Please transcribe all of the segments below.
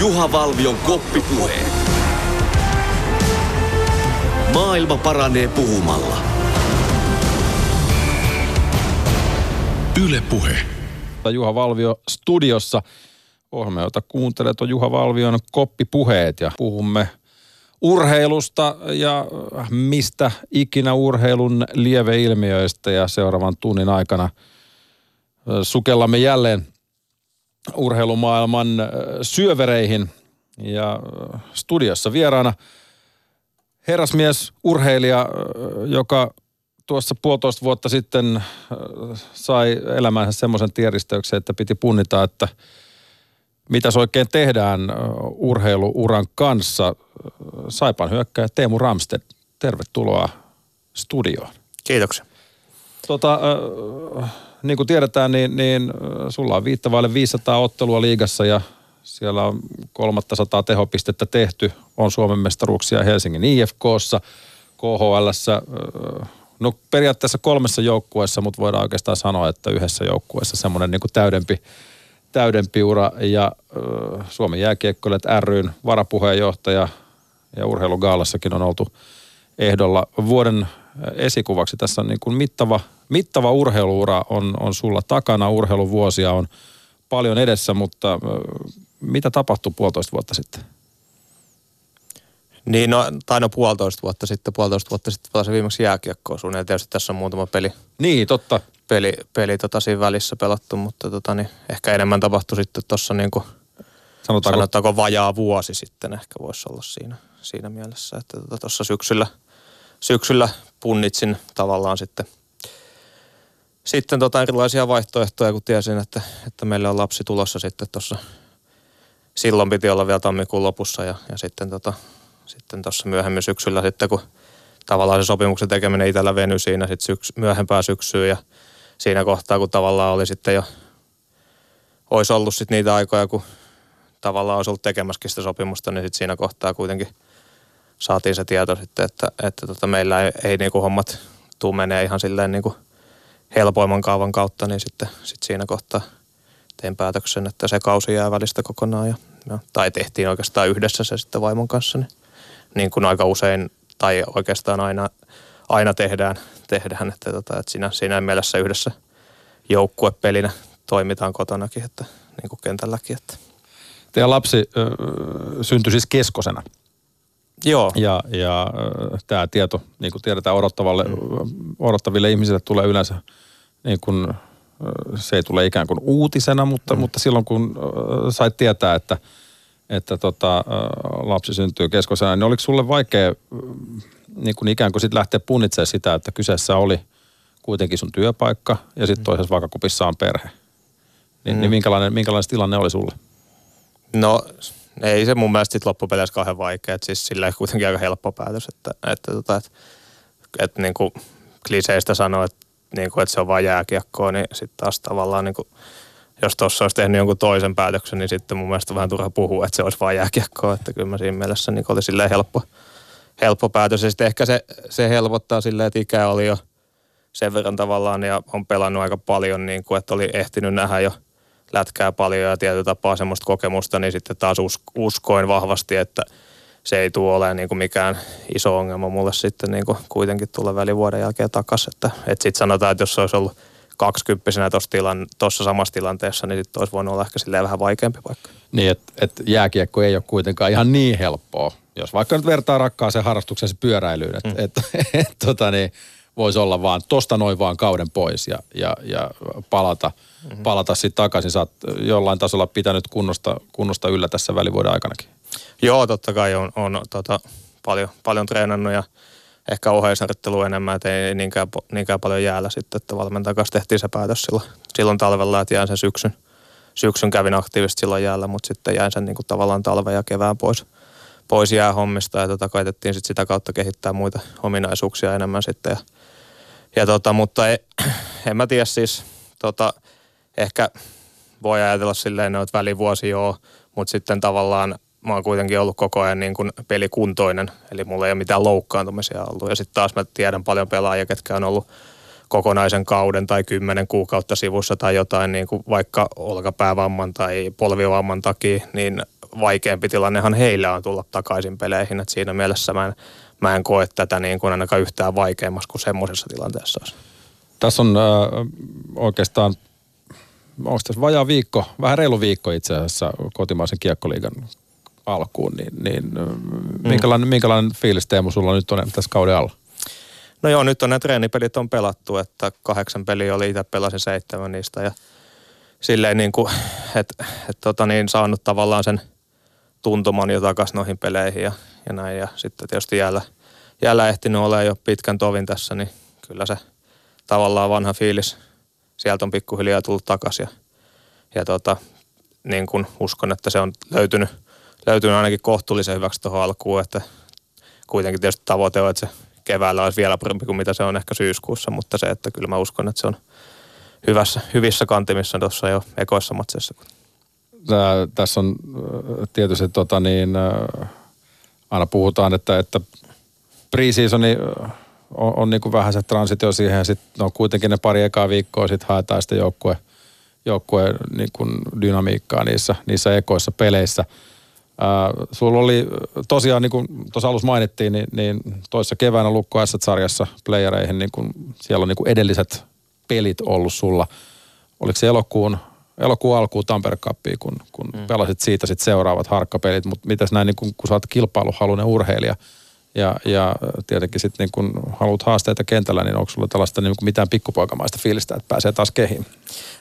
Juha Valvion koppipuhe. Maailma paranee puhumalla. Yle Puhe. Juha Valvio studiossa. Ohjelma, jota kuuntelet, on Juha Valvion koppipuheet ja puhumme urheilusta ja mistä ikinä urheilun lieveilmiöistä ja seuraavan tunnin aikana sukellamme jälleen urheilumaailman syövereihin ja studiossa vieraana herrasmies, urheilija, joka tuossa puolitoista vuotta sitten sai elämänsä semmoisen tieristeyksen, että piti punnita, että mitä oikein tehdään urheiluuran kanssa. Saipan hyökkäjä Teemu Ramsted, tervetuloa studioon. Kiitoksia. Tota, niin kuin tiedetään, niin, niin sulla on viittavaille 500 ottelua liigassa ja siellä on 300 tehopistettä tehty. On Suomen mestaruuksia Helsingin IFKssa, KHLssä, no periaatteessa kolmessa joukkueessa, mutta voidaan oikeastaan sanoa, että yhdessä joukkueessa semmoinen niin kuin täydempi, täydempi ura. Ja äh, Suomen jääkiekkoilijat ryn varapuheenjohtaja ja urheilugaalassakin on oltu ehdolla vuoden esikuvaksi. Tässä on niin kuin mittava, mittava urheiluura on, on sulla takana. Urheiluvuosia on paljon edessä, mutta mitä tapahtui puolitoista vuotta sitten? Niin, no, tai no puolitoista vuotta sitten, puolitoista vuotta sitten pelasin viimeksi jääkiekkoa sun ja tietysti tässä on muutama peli. Niin, totta. Peli, peli tota siinä välissä pelattu, mutta tota, niin, ehkä enemmän tapahtui sitten tuossa niin kuin, sanotaanko, sanotaanko vajaa vuosi sitten ehkä voisi olla siinä, siinä mielessä, että tuossa tota, syksyllä, syksyllä punnitsin tavallaan sitten sitten tota erilaisia vaihtoehtoja, kun tiesin, että, että meillä on lapsi tulossa sitten tuossa, silloin piti olla vielä tammikuun lopussa ja, ja sitten tota, sitten myöhemmin syksyllä sitten, kun tavallaan se sopimuksen tekeminen itsellä venyi siinä sitten syks, myöhempää syksyä ja siinä kohtaa, kun tavallaan oli sitten jo, olisi ollut sitten niitä aikoja, kun tavallaan olisi ollut tekemässäkin sitä sopimusta, niin sitten siinä kohtaa kuitenkin saatiin se tieto sitten, että, että tota meillä ei, ei niinku hommat tuu menee ihan silleen niinku helpoimman kaavan kautta, niin sitten sit siinä kohtaa tein päätöksen, että se kausi jää välistä kokonaan. Ja, ja, tai tehtiin oikeastaan yhdessä se sitten vaimon kanssa, niin niin kuin aika usein tai oikeastaan aina, aina tehdään, tehdään että, tota, että siinä, siinä mielessä yhdessä joukkuepelinä toimitaan kotonakin, että niin kuin kentälläkin. Että. Teidän lapsi ö, syntyi siis keskosena. Joo. Ja, ja tämä tieto, niin kuin tiedetään, odottavalle, mm. odottaville ihmisille tulee yleensä, niin kuin, se ei tule ikään kuin uutisena, mutta, mm. mutta silloin kun sait tietää, että – että tota, lapsi syntyy keskosena, niin oliko sulle vaikea niin kuin ikään kuin sit lähteä punnitsemaan sitä, että kyseessä oli kuitenkin sun työpaikka ja sitten mm. toisessa vaakakupissa on perhe. Niin, mm. niin minkälainen, minkälainen tilanne oli sulle? No ei se mun mielestä loppupeleissä kauhean vaikea. että siis sillä kuitenkin aika helppo päätös, että, että, tota, että, että niin kuin kliseistä sanoo, että, niin kuin, että se on vain jääkiekkoa, niin sitten taas tavallaan niin kuin jos tuossa olisi tehnyt jonkun toisen päätöksen, niin sitten mun mielestä vähän turha puhua, että se olisi vain jääkiekkoa. Että kyllä mä siinä mielessä niin oli silleen helppo, helppo päätös. Ja sitten ehkä se, se helpottaa silleen, että ikä oli jo sen verran tavallaan ja on pelannut aika paljon, niin kuin, että oli ehtinyt nähdä jo lätkää paljon ja tietyllä tapaa semmoista kokemusta, niin sitten taas uskoin vahvasti, että se ei tule olemaan niin kuin mikään iso ongelma mulle sitten niin kuin kuitenkin tulla välivuoden jälkeen takaisin. Että, että sitten sanotaan, että jos se olisi ollut – kaksikymppisenä tuossa tilan, samassa tilanteessa, niin sitten olisi voinut olla ehkä silleen vähän vaikeampi paikka. Niin, että et jääkiekko ei ole kuitenkaan ihan niin helppoa. Jos vaikka nyt vertaa rakkaaseen harrastukseen pyöräilyyn, että mm. et, et, et, tota niin, voisi olla vaan tosta noin vaan kauden pois ja, ja, ja palata, mm-hmm. palata sitten takaisin. Sä oot jollain tasolla pitänyt kunnosta, kunnosta yllä tässä välivuoden aikanakin. Joo, totta kai on, on tota, paljon, paljon treenannut ja – ehkä oheisharjoittelu enemmän, että ei niinkään, niinkään paljon jäällä sitten, että valmentajan kanssa tehtiin se päätös silloin, silloin talvella, että jäin sen syksyn, syksyn kävin aktiivisesti silloin jäällä, mutta sitten jäin sen niin kuin tavallaan talven ja kevään pois, pois jäähommista ja tota, koitettiin sitten sitä kautta kehittää muita ominaisuuksia enemmän sitten. Ja, ja tota, mutta ei, en mä tiedä siis, tota, ehkä voi ajatella silleen, että välivuosi joo, mutta sitten tavallaan mä oon kuitenkin ollut koko ajan niin kuin pelikuntoinen, eli mulla ei ole mitään loukkaantumisia ollut. Ja sitten taas mä tiedän paljon pelaajia, ketkä on ollut kokonaisen kauden tai kymmenen kuukautta sivussa tai jotain, niin kuin vaikka olkapäävamman tai polvivamman takia, niin vaikeampi tilannehan heillä on tulla takaisin peleihin. Et siinä mielessä mä en, mä en koe tätä niin kuin ainakaan yhtään vaikeammassa kuin semmoisessa tilanteessa olisi. Tässä on äh, oikeastaan, onko tässä vajaa viikko, vähän reilu viikko itse asiassa kotimaisen kiekkoliigan alkuun, niin, niin mm. minkälainen, minkälainen fiilis Teemu sulla nyt on tässä kauden alla? No joo, nyt on ne treenipelit on pelattu, että kahdeksan peliä oli, itse pelasin seitsemän niistä ja silleen niin kuin, että et tota niin, saanut tavallaan sen tuntuman jo takaisin noihin peleihin ja, ja näin. Ja sitten tietysti jäällä, jäällä ehtinyt olemaan jo pitkän tovin tässä, niin kyllä se tavallaan vanha fiilis sieltä on pikkuhiljaa tullut takaisin. Ja, ja tota, niin kuin uskon, että se on löytynyt, löytynyt ainakin kohtuullisen hyväksi tuohon alkuun, että kuitenkin tietysti tavoite on, että se keväällä olisi vielä parempi kuin mitä se on ehkä syyskuussa, mutta se, että kyllä mä uskon, että se on hyvässä, hyvissä kantimissa tuossa jo ekoissa matseissa. Tässä on äh, tietysti tota niin, äh, aina puhutaan, että, että preseasoni äh, on, on niin kuin vähän se transitio siihen sitten on kuitenkin ne pari ekaa viikkoa sitten haetaan sitä joukkue, joukkue niin kuin dynamiikkaa niissä, niissä ekoissa peleissä – Äh, sulla oli tosiaan, niin kuin tuossa alussa mainittiin, niin, niin toissa keväänä Lukko S-sarjassa playereihin, niin kuin, siellä on niin kuin edelliset pelit ollut sulla. Oliko se elokuun, elokuun alkuun Tampere Cupia, kun, kun mm. pelasit siitä sitten seuraavat harkkapelit, mutta mitäs näin, niin kun, kun sä oot kilpailuhalunen urheilija ja, ja tietenkin sitten niin kun haluat haasteita kentällä, niin onko sulla tällaista niin kuin mitään pikkupoikamaista fiilistä, että pääsee taas kehiin?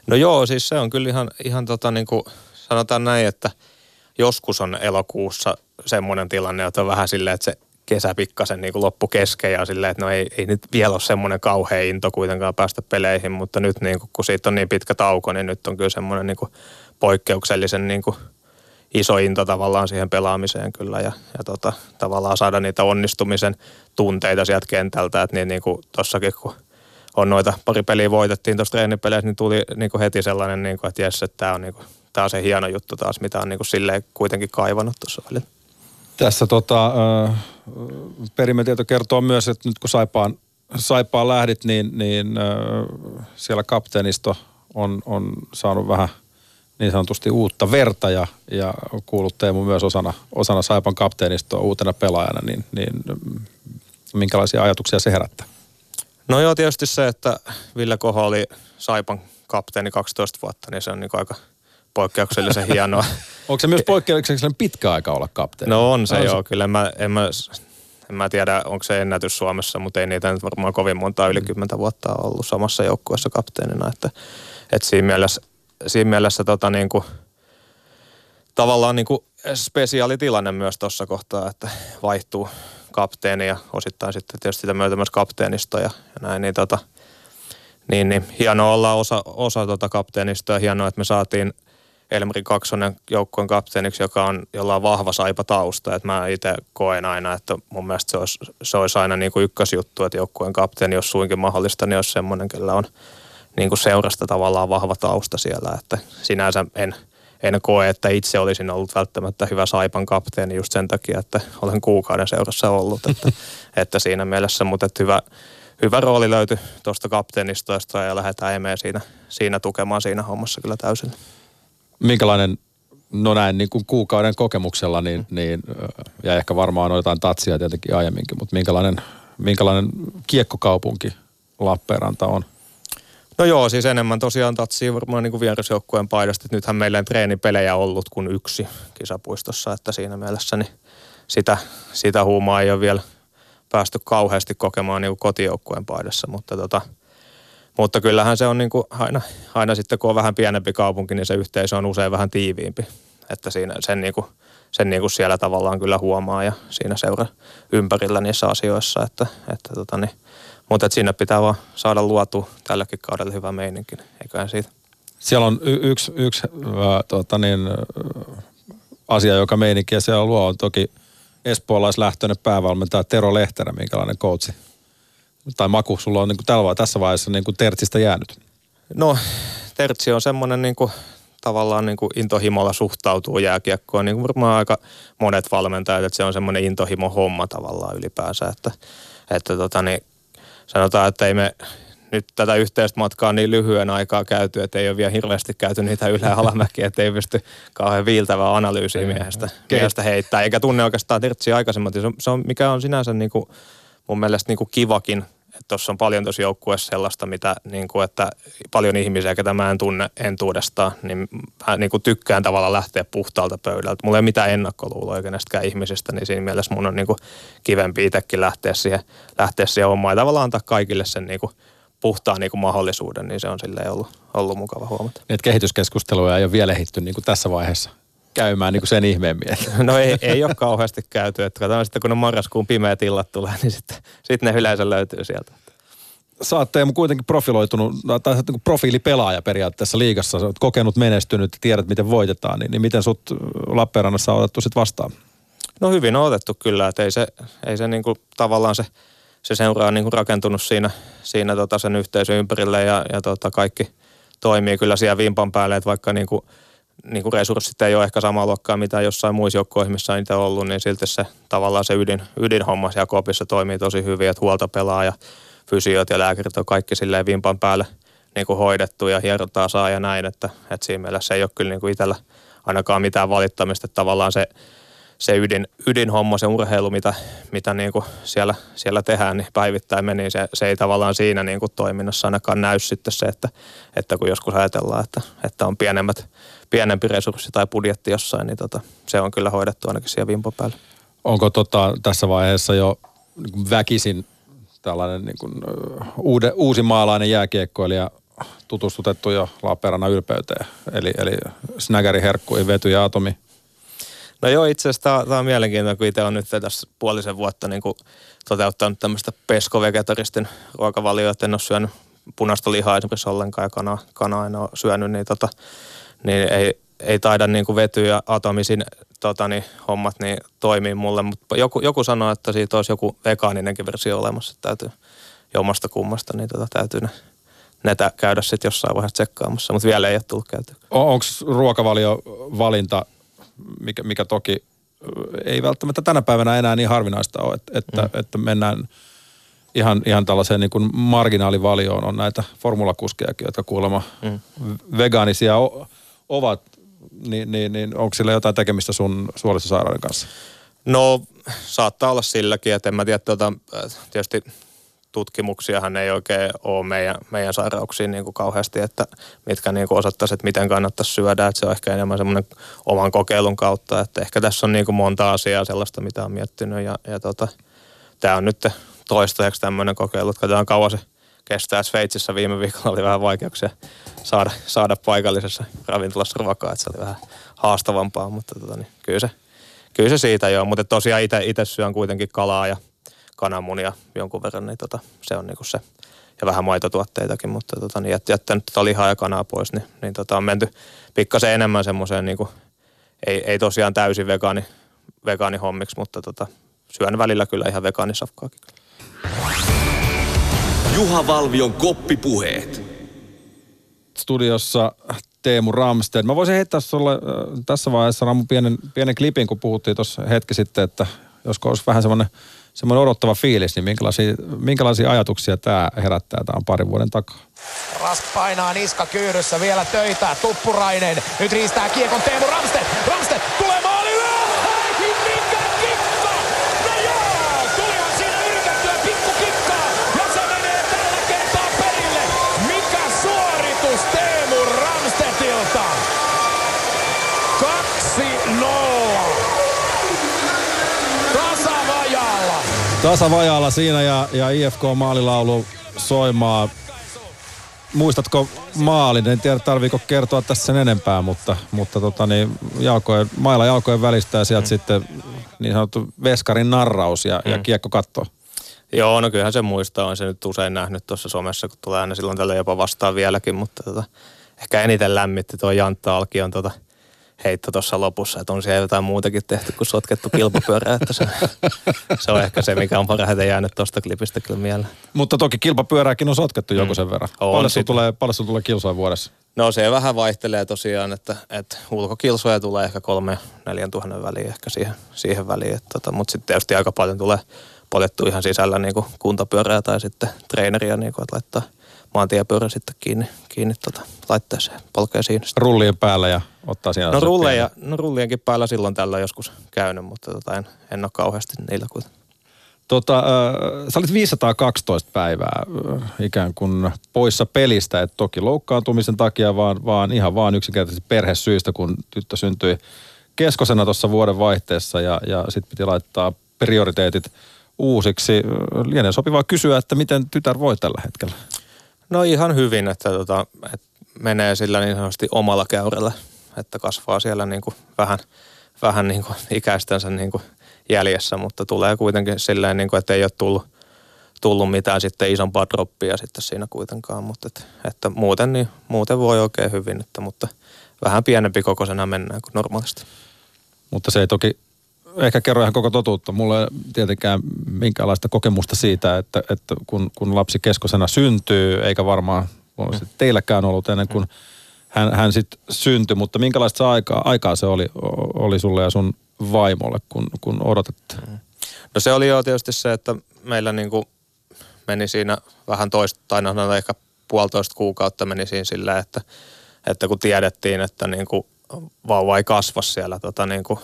No joo, siis se on kyllä ihan, ihan tota niin kuin sanotaan näin, että – joskus on elokuussa semmoinen tilanne, että on vähän silleen, että se kesä pikkasen niin loppu kesken ja silleen, että no ei, ei nyt vielä ole semmoinen kauhea into kuitenkaan päästä peleihin, mutta nyt niin kuin, kun siitä on niin pitkä tauko, niin nyt on kyllä semmoinen niin kuin poikkeuksellisen niin kuin iso into tavallaan siihen pelaamiseen kyllä ja, ja tota, tavallaan saada niitä onnistumisen tunteita sieltä kentältä, että niin, niin kuin tossakin kun on noita pari peliä voitettiin tuossa treenipeleissä, niin tuli niin kuin heti sellainen, niin kuin, että jes, että tämä on niin kuin tämä on se hieno juttu taas, mitä on niin kuin silleen kuitenkin kaivannut tuossa välillä. Tässä tota, perimetieto kertoo myös, että nyt kun Saipaan, Saipaan lähdit, niin, niin siellä kapteenisto on, on saanut vähän niin sanotusti uutta verta ja, ja kuulut Teemu myös osana, osana Saipan kapteenistoa uutena pelaajana, niin, niin minkälaisia ajatuksia se herättää? No joo, tietysti se, että Ville Koho oli Saipan kapteeni 12 vuotta, niin se on niin aika – poikkeuksellisen hienoa. Onko se myös poikkeuksellisen pitkä aika olla kapteeni? No on se on joo, se... kyllä. Mä, en, mä, en mä tiedä, onko se ennätys Suomessa, mutta ei niitä nyt varmaan kovin monta yli kymmentä vuotta ollut samassa joukkueessa kapteenina. Että, että siinä mielessä, siinä mielessä tota niin kuin, tavallaan niin kuin spesiaalitilanne myös tuossa kohtaa, että vaihtuu kapteeni ja osittain sitten tietysti sitä myötä myös kapteenisto ja, ja näin, niin tota, niin, niin hienoa olla osa, osa tota kapteenistoa ja hienoa, että me saatiin – Elmeri Kaksonen joukkueen kapteeniksi, joka on, jolla on vahva saipa tausta. Et mä itse koen aina, että mun mielestä se olisi, se olisi aina niin kuin ykkösjuttu, että joukkueen kapteeni, jos suinkin mahdollista, niin olisi semmoinen, kellä on niin kuin seurasta tavallaan vahva tausta siellä. Että sinänsä en, en koe, että itse olisin ollut välttämättä hyvä Saipan kapteeni just sen takia, että olen kuukauden seurassa ollut. Että, että siinä mielessä, mutta että hyvä, hyvä rooli löytyi tuosta kapteenistoista ja lähdetään emeen siinä, siinä tukemaan siinä hommassa kyllä täysin minkälainen, no näin niin kuin kuukauden kokemuksella, niin, mm. niin, ja ehkä varmaan on jotain tatsia tietenkin aiemminkin, mutta minkälainen, minkälainen kiekkokaupunki Lappeenranta on? No joo, siis enemmän tosiaan tatsia varmaan niin kuin vierasjoukkueen paidasta. Että nythän meillä on treenipelejä ollut kuin yksi kisapuistossa, että siinä mielessä niin sitä, sitä huumaa ei ole vielä päästy kauheasti kokemaan niin kuin kotijoukkueen paidassa, mutta tota, mutta kyllähän se on niin kuin aina, aina sitten, kun on vähän pienempi kaupunki, niin se yhteisö on usein vähän tiiviimpi. Että siinä, sen, niin kuin, sen niin kuin siellä tavallaan kyllä huomaa ja siinä seura ympärillä niissä asioissa. Että, että tota niin, mutta että sinne pitää vaan saada luotu tälläkin kaudella hyvä meininki, eiköhän siitä. Siellä on y- yksi, yksi äh, tota niin, asia, joka meininkiä siellä luo, on toki espoolaislähtöinen päävalmentaja Tero Lehterä, minkälainen coachi tai maku sulla on niin kuin tällä, tässä vaiheessa niin kuin tertsistä jäänyt? No, tertsi on semmoinen niin kuin, tavallaan niin kuin intohimolla suhtautuu jääkiekkoon, niin kuin varmaan aika monet valmentajat, että se on semmoinen intohimo homma tavallaan ylipäänsä, että, että tota niin, sanotaan, että ei me nyt tätä yhteistä matkaa niin lyhyen aikaa käyty, että ei ole vielä hirveästi käyty niitä ylä- alamäkiä, että ei pysty kauhean viiltävää analyysiä miehestä, miehestä heittää, eikä tunne oikeastaan Tirtsiä aikaisemmin. Se on, se on, mikä on sinänsä niin kuin, mun mielestä niin kuin kivakin tuossa on paljon tosi joukkueessa sellaista, mitä, niin kuin, että paljon ihmisiä, ketä mä en tunne entuudestaan, niin mä niin kuin tykkään tavallaan lähteä puhtaalta pöydältä. Mulla ei ole mitään ennakkoluuloja kenestäkään ihmisistä, niin siinä mielessä mun on niin kuin kivempi itsekin lähteä siihen, lähteä siihen hommaan ja tavallaan antaa kaikille sen niin kuin puhtaan niin kuin mahdollisuuden, niin se on silleen ollut, ollut mukava huomata. Niin, kehityskeskusteluja ei ole vielä ehitty niin kuin tässä vaiheessa käymään niin kuin sen ihmeemmin. No ei, ei ole kauheasti käyty. Että katsotaan sitten, kun ne marraskuun pimeät illat tulee, niin sitten, sitten ne yleensä löytyy sieltä. Sä oot Teemu kuitenkin profiloitunut, tai sä niin profiilipelaaja periaatteessa liigassa. Sä oot kokenut, menestynyt, tiedät miten voitetaan. Niin, niin miten sut Lappeenrannassa on otettu sitten vastaan? No hyvin on otettu kyllä, että ei se, ei se niin kuin, tavallaan se, se seura on niin kuin rakentunut siinä, siinä tota sen yhteisön ympärille ja, ja tota kaikki toimii kyllä siellä vimpan päälle, että vaikka niin kuin – niin kuin resurssit ei ole ehkä samaa luokkaa, mitä jossain muissa joukkoissa, missä on niitä ollut, niin silti se tavallaan se ydin, ydinhomma siellä kopissa toimii tosi hyvin, että huolta pelaa ja fysiot ja lääkärit on kaikki silleen vimpan päälle niin kuin hoidettu ja hierontaa saa ja näin, että, että siinä mielessä ei ole kyllä niin kuin itsellä ainakaan mitään valittamista, että tavallaan se se ydin, ydinhomma, se urheilu, mitä, mitä niin kuin siellä, siellä tehdään niin päivittäin meni, se, se ei tavallaan siinä niin kuin toiminnassa ainakaan näy sitten se, että, että kun joskus ajatellaan, että, että on pienemmät, pienempi resurssi tai budjetti jossain, niin tota, se on kyllä hoidettu ainakin siellä vimpo päällä. Onko tota, tässä vaiheessa jo väkisin tällainen niin kuin, uude, uusi maalainen jääkiekkoilija tutustutettu jo Lappeenrannan ylpeyteen, eli, eli Snägäri, Herkku, Vety ja Atomi No joo, itse asiassa tämä on mielenkiintoinen, kun itse on nyt tässä puolisen vuotta niin kuin toteuttanut tämmöistä pesko-vegetaristin ruokavalioa, että en ole syönyt punaista lihaa esimerkiksi ollenkaan ja kanaa, kanaa en ole syönyt, niin, tota, niin ei, ei taida niin kuin vety ja atomisin tota, niin, hommat niin toimii mulle, mutta joku, joku sanoo, että siitä olisi joku vegaaninenkin versio olemassa, että täytyy jommasta kummasta, niin tota, täytyy ne, netä käydä sitten jossain vaiheessa tsekkaamassa, mutta vielä ei ole tullut käytyä. Onko ruokavalio valinta mikä, mikä toki ei välttämättä tänä päivänä enää niin harvinaista ole, että, että, mm. että mennään ihan, ihan tällaiseen niin kuin marginaalivalioon. On näitä formulakuskejakin, jotka kuulemma mm. vegaanisia o, ovat, niin, niin, niin onko sillä jotain tekemistä sun suolistosairauden kanssa? No saattaa olla silläkin, että en mä tiedä, tuota, tietysti tutkimuksiahan ei oikein ole meidän, meidän sairauksiin niin kuin kauheasti, että mitkä niin kuin osoittaisi, että miten kannattaisi syödä. Että se on ehkä enemmän semmoinen oman kokeilun kautta, että ehkä tässä on niin kuin monta asiaa sellaista, mitä on miettinyt. Ja, ja tota, tämä on nyt toistaiseksi tämmöinen kokeilu, että katsotaan kauan se kestää. Sveitsissä viime viikolla oli vähän vaikeuksia saada, saada paikallisessa ravintolassa ruokaa, että se oli vähän haastavampaa, mutta tota, niin, kyllä, se, kyllä se siitä joo. Mutta tosiaan itse syön kuitenkin kalaa ja kananmunia jonkun verran, niin tota, se on niinku se. Ja vähän maitotuotteitakin, mutta tota, niin jättänyt tota lihaa ja kanaa pois, niin, niin tota, on menty pikkasen enemmän semmoiseen, niinku, ei, ei tosiaan täysin vegaani, vegaanihommiksi, mutta tota, syön välillä kyllä ihan vegaanisafkaakin. Juha Valvion koppipuheet. Studiossa Teemu Ramsted. Mä voisin heittää sulle äh, tässä vaiheessa Ramu pienen, pienen klipin, kun puhuttiin tuossa hetki sitten, että josko olisi vähän semmoinen semmoinen odottava fiilis, niin minkälaisia, minkälaisia ajatuksia tämä herättää? Tämä on parin vuoden takaa. Rask painaa niska kyyryssä vielä töitä. Tuppurainen nyt riistää kiekon Teemu Ramstedt. Ramstedt tulee maalille! Tasavajalla siinä ja, ja IFK maalilaulu soimaa. Muistatko maalin? En tiedä tarviiko kertoa tässä sen enempää, mutta, mutta tota niin, jalkojen, mailla jalkojen välistä ja sieltä mm. sitten niin sanottu veskarin narraus ja, mm. ja kiekko katto. Joo, no kyllähän se muistaa. On se nyt usein nähnyt tuossa somessa, kun tulee aina silloin tällä jopa vastaan vieläkin, mutta tota, ehkä eniten lämmitti tuo Jantta Alkion tota, – heitto tuossa lopussa, että on siellä jotain muutakin tehty kuin sotkettu kilpapyörä, että se, se on ehkä se, mikä on parhaiten jäänyt tuosta klipistä kyllä mieleen. Mutta toki kilpapyörääkin on sotkettu mm. joku sen verran. On, paljon, sulla tulee, paljon tulee kilsoja vuodessa? No se vähän vaihtelee tosiaan, että, että ulkokilsoja tulee ehkä kolme, neljän tuhannen väliin ehkä siihen, siihen väliin. Että, tota, mutta sitten tietysti aika paljon tulee poljettu ihan sisällä niin kuin kuntapyörää tai sitten treeneriä, niin kuin, että laittaa maantiepyörä sitten kiinni, kiinni tota laitteeseen, polkee siinä. Rullien päällä ja ottaa siinä no, rulleja, no rullienkin päällä silloin tällä joskus käynyt, mutta tota en, en ole kauheasti niillä kuitenkaan. Tota, äh, sä olit 512 päivää äh, ikään kuin poissa pelistä, että toki loukkaantumisen takia, vaan, vaan ihan vaan yksinkertaisesti perhesyistä, kun tyttö syntyi keskosena tuossa vuoden vaihteessa ja, ja sitten piti laittaa prioriteetit uusiksi. Lienee sopivaa kysyä, että miten tytär voi tällä hetkellä? No ihan hyvin, että, tota, että menee sillä niin sanotusti omalla käyrällä, että kasvaa siellä niin kuin vähän, vähän niin kuin ikäistensä niin kuin jäljessä, mutta tulee kuitenkin silleen, niin kuin, että ei ole tullut, tullut mitään sitten isompaa droppia sitten siinä kuitenkaan, mutta että, että muuten, niin, muuten voi oikein hyvin, että, mutta vähän pienempi kokoisena mennään kuin normaalisti. Mutta se ei toki ehkä kerro ihan koko totuutta. Mulla ei tietenkään minkäänlaista kokemusta siitä, että, että kun, kun lapsi keskosena syntyy, eikä varmaan mm. teilläkään ollut ennen kuin hän, hän sitten syntyi, mutta minkälaista aikaa, aikaa se oli, oli sulle ja sun vaimolle, kun, kun odotettu? Mm. No se oli jo tietysti se, että meillä niin kuin meni siinä vähän toista, tai no ehkä puolitoista kuukautta meni siinä sillä, että, että kun tiedettiin, että niin kuin vauva ei kasva siellä tota niin kuin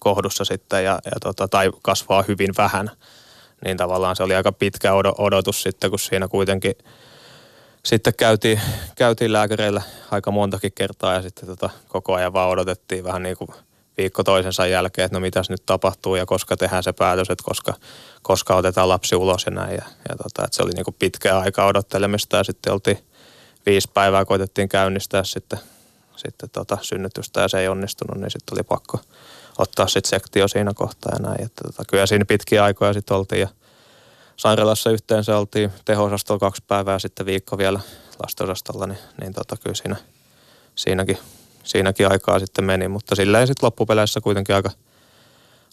kohdussa sitten ja, ja tota, tai kasvaa hyvin vähän, niin tavallaan se oli aika pitkä odotus sitten, kun siinä kuitenkin sitten käytiin, käytiin lääkäreillä aika montakin kertaa ja sitten tota, koko ajan vaan odotettiin vähän niin kuin viikko toisensa jälkeen, että no mitäs nyt tapahtuu ja koska tehdään se päätös, että koska, koska otetaan lapsi ulos ja näin. Ja, ja tota, että se oli niin kuin pitkää aikaa odottelemista ja sitten oltiin viisi päivää koitettiin käynnistää sitten, sitten tota synnytystä ja se ei onnistunut, niin sitten oli pakko, ottaa sitten sektio siinä kohtaa ja näin. Että tota, kyllä siinä pitkiä aikoja sitten oltiin ja sairaalassa yhteensä oltiin teho kaksi päivää sitten viikko vielä lastenosastolla, niin, niin tota, kyllä siinä, siinäkin, siinäkin aikaa sitten meni, mutta silleen sitten loppupeleissä kuitenkin aika,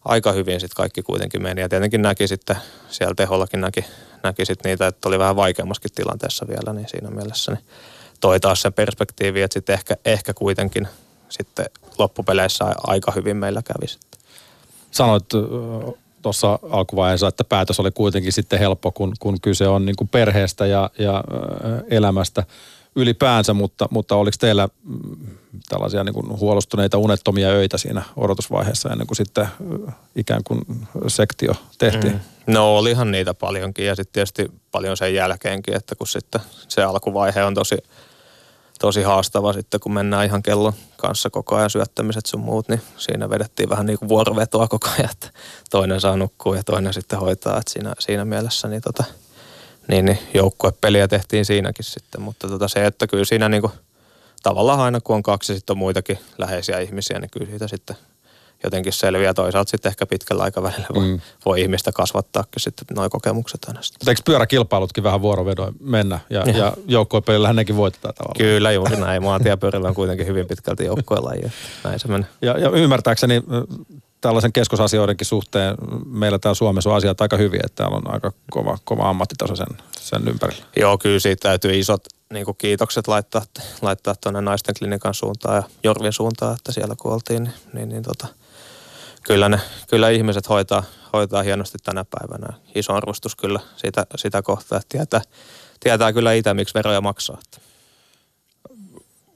aika hyvin sitten kaikki kuitenkin meni ja tietenkin näki sitten, siellä tehollakin näki, näki sitten niitä, että oli vähän vaikeammaskin tilanteessa vielä, niin siinä mielessä niin toi taas sen perspektiivi, että sitten ehkä, ehkä kuitenkin sitten loppupeleissä aika hyvin meillä kävi. Sanoit tuossa alkuvaiheessa, että päätös oli kuitenkin sitten helppo, kun, kun kyse on niin kuin perheestä ja, ja elämästä ylipäänsä, mutta, mutta oliko teillä mm, tällaisia niin kuin huolustuneita unettomia öitä siinä odotusvaiheessa ennen kuin sitten ikään kuin sektio tehtiin? Mm. No olihan niitä paljonkin ja sitten tietysti paljon sen jälkeenkin, että kun sitten se alkuvaihe on tosi tosi haastava sitten, kun mennään ihan kellon kanssa koko ajan syöttämiset sun muut, niin siinä vedettiin vähän niin kuin vuorovetoa koko ajan, että toinen saa nukkua ja toinen sitten hoitaa, että siinä, siinä mielessä niin, tota, niin, niin joukkuepeliä tehtiin siinäkin sitten, mutta tota se, että kyllä siinä niin kuin, tavallaan aina kun on kaksi sitten on muitakin läheisiä ihmisiä, niin kyllä siitä sitten jotenkin selviää. Toisaalta sitten ehkä pitkällä aikavälillä voi, mm. voi ihmistä kasvattaakin sitten nuo kokemukset aina sitten. Eikö pyöräkilpailutkin vähän vuorovedoin mennä ja, ja. ja joukkuepelillähän nekin voitetaan tavallaan? Kyllä juuri näin. Maantiepyörillä on kuitenkin hyvin pitkälti joukkuelaji. Näin se menee. Ja, ja ymmärtääkseni tällaisen keskusasioidenkin suhteen meillä täällä Suomessa on asiat aika hyvin, että täällä on aika kova, kova ammattitaso sen, sen ympärillä. Joo, kyllä siitä täytyy isot niin kuin kiitokset laittaa, laittaa tuonne naisten klinikan suuntaan ja Jorvin suuntaan, että siellä kun oltiin, niin, niin, niin tota, kyllä, ne, kyllä ihmiset hoitaa, hoitaa hienosti tänä päivänä. Iso arvostus kyllä sitä, sitä kohtaa, että tietää, tietää kyllä itse, miksi veroja maksaa.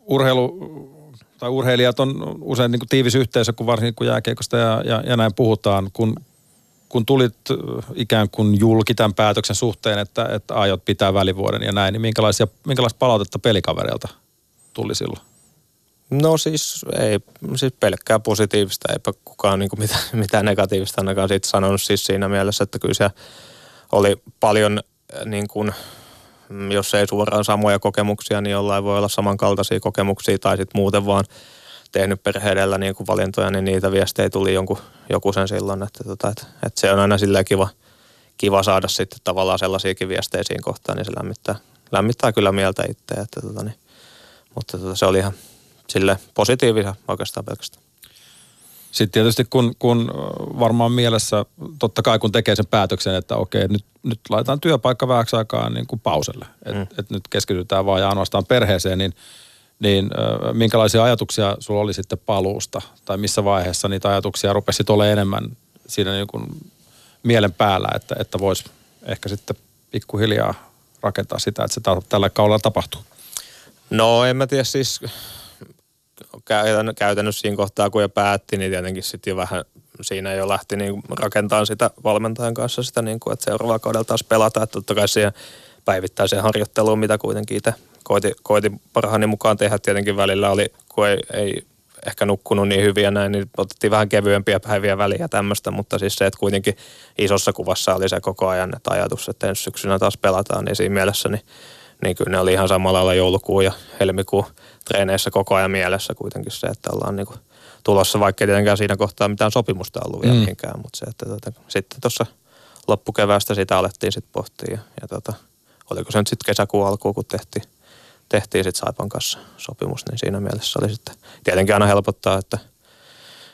Urheilu tai urheilijat on usein niin kuin tiivis yhteisö, kun varsinkin kun jääkiekosta ja, ja, ja näin puhutaan. Kun, kun tulit ikään kuin julki tämän päätöksen suhteen, että, että aiot pitää välivuoden ja näin, niin minkälaisia, minkälaista palautetta pelikavereilta tuli silloin? No siis ei, siis pelkkää positiivista, eipä kukaan niin mitään, mitään negatiivista ainakaan siitä sanonut siis siinä mielessä, että kyllä se oli paljon niin kuin, jos ei suoraan samoja kokemuksia, niin jollain voi olla samankaltaisia kokemuksia tai sitten muuten vaan tehnyt perheedellä niin kuin valintoja, niin niitä viestejä tuli jonkun, joku sen silloin, että, tota, että, että se on aina silleen kiva, kiva saada sitten tavallaan sellaisiakin viestejä siinä kohtaan, niin se lämmittää, lämmittää kyllä mieltä itse, että tota, niin, mutta tota, se oli ihan sille positiivisia oikeastaan pelkästään. Sitten tietysti kun, kun varmaan mielessä, totta kai kun tekee sen päätöksen, että okei, nyt, nyt laitetaan työpaikka vähäksi aikaa niin kuin pauselle, että mm. et nyt keskitytään vaan ja ainoastaan perheeseen, niin, niin äh, minkälaisia ajatuksia sulla oli sitten paluusta? Tai missä vaiheessa niitä ajatuksia rupesi olemaan enemmän siinä niin kuin mielen päällä, että, että voisi ehkä sitten pikkuhiljaa rakentaa sitä, että se tällä kaudella tapahtuu? No en mä tiedä siis käytännössä siinä kohtaa, kun jo päätti, niin tietenkin sitten jo vähän siinä jo lähti niin rakentamaan sitä valmentajan kanssa sitä, niin kuin, että seuraavalla kaudella taas pelata. Että totta kai siihen päivittäiseen harjoitteluun, mitä kuitenkin itse koitin, koitin parhaani mukaan tehdä tietenkin välillä oli, kun ei, ei ehkä nukkunut niin hyvin ja näin, niin otettiin vähän kevyempiä päiviä väliä tämmöistä, mutta siis se, että kuitenkin isossa kuvassa oli se koko ajan, että ajatus, että ensi syksynä taas pelataan, niin siinä mielessä niin, niin kyllä ne oli ihan samalla lailla joulukuun ja helmikuun treeneissä koko ajan mielessä kuitenkin se, että ollaan niin kuin tulossa, vaikka ei tietenkään siinä kohtaa mitään sopimusta ollut vielä mm. mihinkään, mutta se, että tota, sitten tuossa loppukeväästä sitä alettiin sitten pohtia ja, ja tota, oliko se nyt sitten kesäkuun alkuun, kun tehtiin, tehtiin sitten Saipan kanssa sopimus, niin siinä mielessä oli sitten, tietenkin aina helpottaa, että,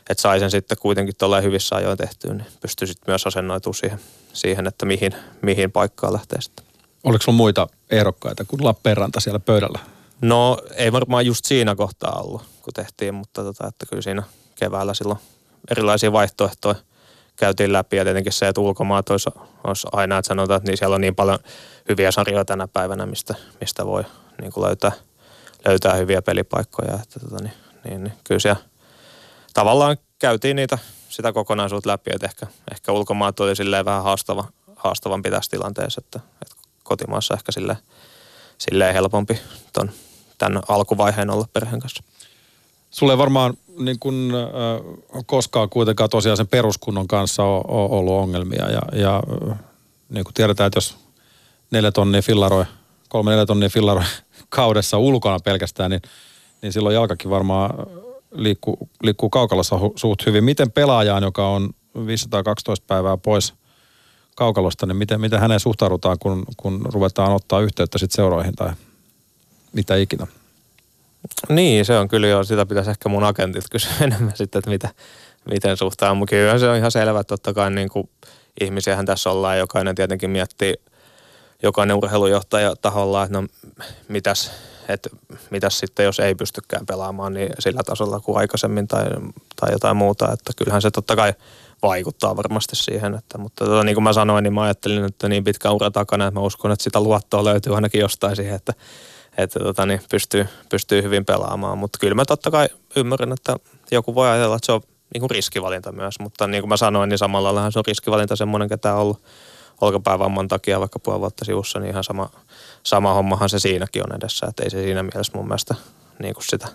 että sai sen sitten kuitenkin tuolla hyvissä ajoin tehtyä, niin pystyi sitten myös asennoitumaan siihen, siihen, että mihin, mihin paikkaan lähtee sitten. Oliko sulla muita ehdokkaita kuin Lappeenranta siellä pöydällä? No ei varmaan just siinä kohtaa ollut, kun tehtiin, mutta tota, että kyllä siinä keväällä silloin erilaisia vaihtoehtoja käytiin läpi ja tietenkin se, että ulkomaat olisi, olisi aina, että sanotaan, että niin siellä on niin paljon hyviä sarjoja tänä päivänä, mistä, mistä voi niin kuin löytää, löytää hyviä pelipaikkoja. Että tota, niin, niin, niin, kyllä siellä tavallaan käytiin niitä sitä kokonaisuutta läpi, että ehkä, ehkä ulkomaat oli silleen vähän haastava, haastavampi tässä tilanteessa, että, että kotimaassa ehkä silleen, silleen helpompi ton, tämän alkuvaiheen olla perheen kanssa. Sulle ei varmaan niin kun, äh, koskaan kuitenkaan tosiaan sen peruskunnon kanssa ole, ole ollut ongelmia. Ja, ja niin kuin tiedetään, että jos neljä tonnia fillaroi, kolme neljä tonnia fillaroi kaudessa ulkona pelkästään, niin, niin silloin jalkakin varmaan liikkuu, liikkuu kaukalossa suht hyvin. Miten pelaajaan, joka on 512 päivää pois kaukalosta, niin miten, miten häneen suhtaudutaan, kun, kun ruvetaan ottaa yhteyttä sitten seuroihin tai mitä ikinä? Niin, se on kyllä jo, sitä pitäisi ehkä mun agentit kysyä enemmän sitten, että mitä, miten suhtaa. Mutta kyllä se on ihan selvä, että totta kai niin ihmisiähän tässä ollaan, jokainen tietenkin miettii, jokainen urheilujohtaja taholla, että no mitäs, että mitäs sitten, jos ei pystykään pelaamaan niin sillä tasolla kuin aikaisemmin tai, tai jotain muuta. Että kyllähän se totta kai vaikuttaa varmasti siihen. Että, mutta tota, niin kuin mä sanoin, niin mä ajattelin, että niin pitkä ura takana, että mä uskon, että sitä luottoa löytyy ainakin jostain siihen, että että tota, niin pystyy, pystyy hyvin pelaamaan. Mutta kyllä mä totta kai ymmärrän, että joku voi ajatella, että se on niin kuin riskivalinta myös. Mutta niin kuin mä sanoin, niin samalla lailla se on riskivalinta semmoinen, ketä on ollut olkapäävamman takia vaikka puoli vuotta sivussa, niin ihan sama, sama hommahan se siinäkin on edessä. Että ei se siinä mielessä mun mielestä niin kuin sitä,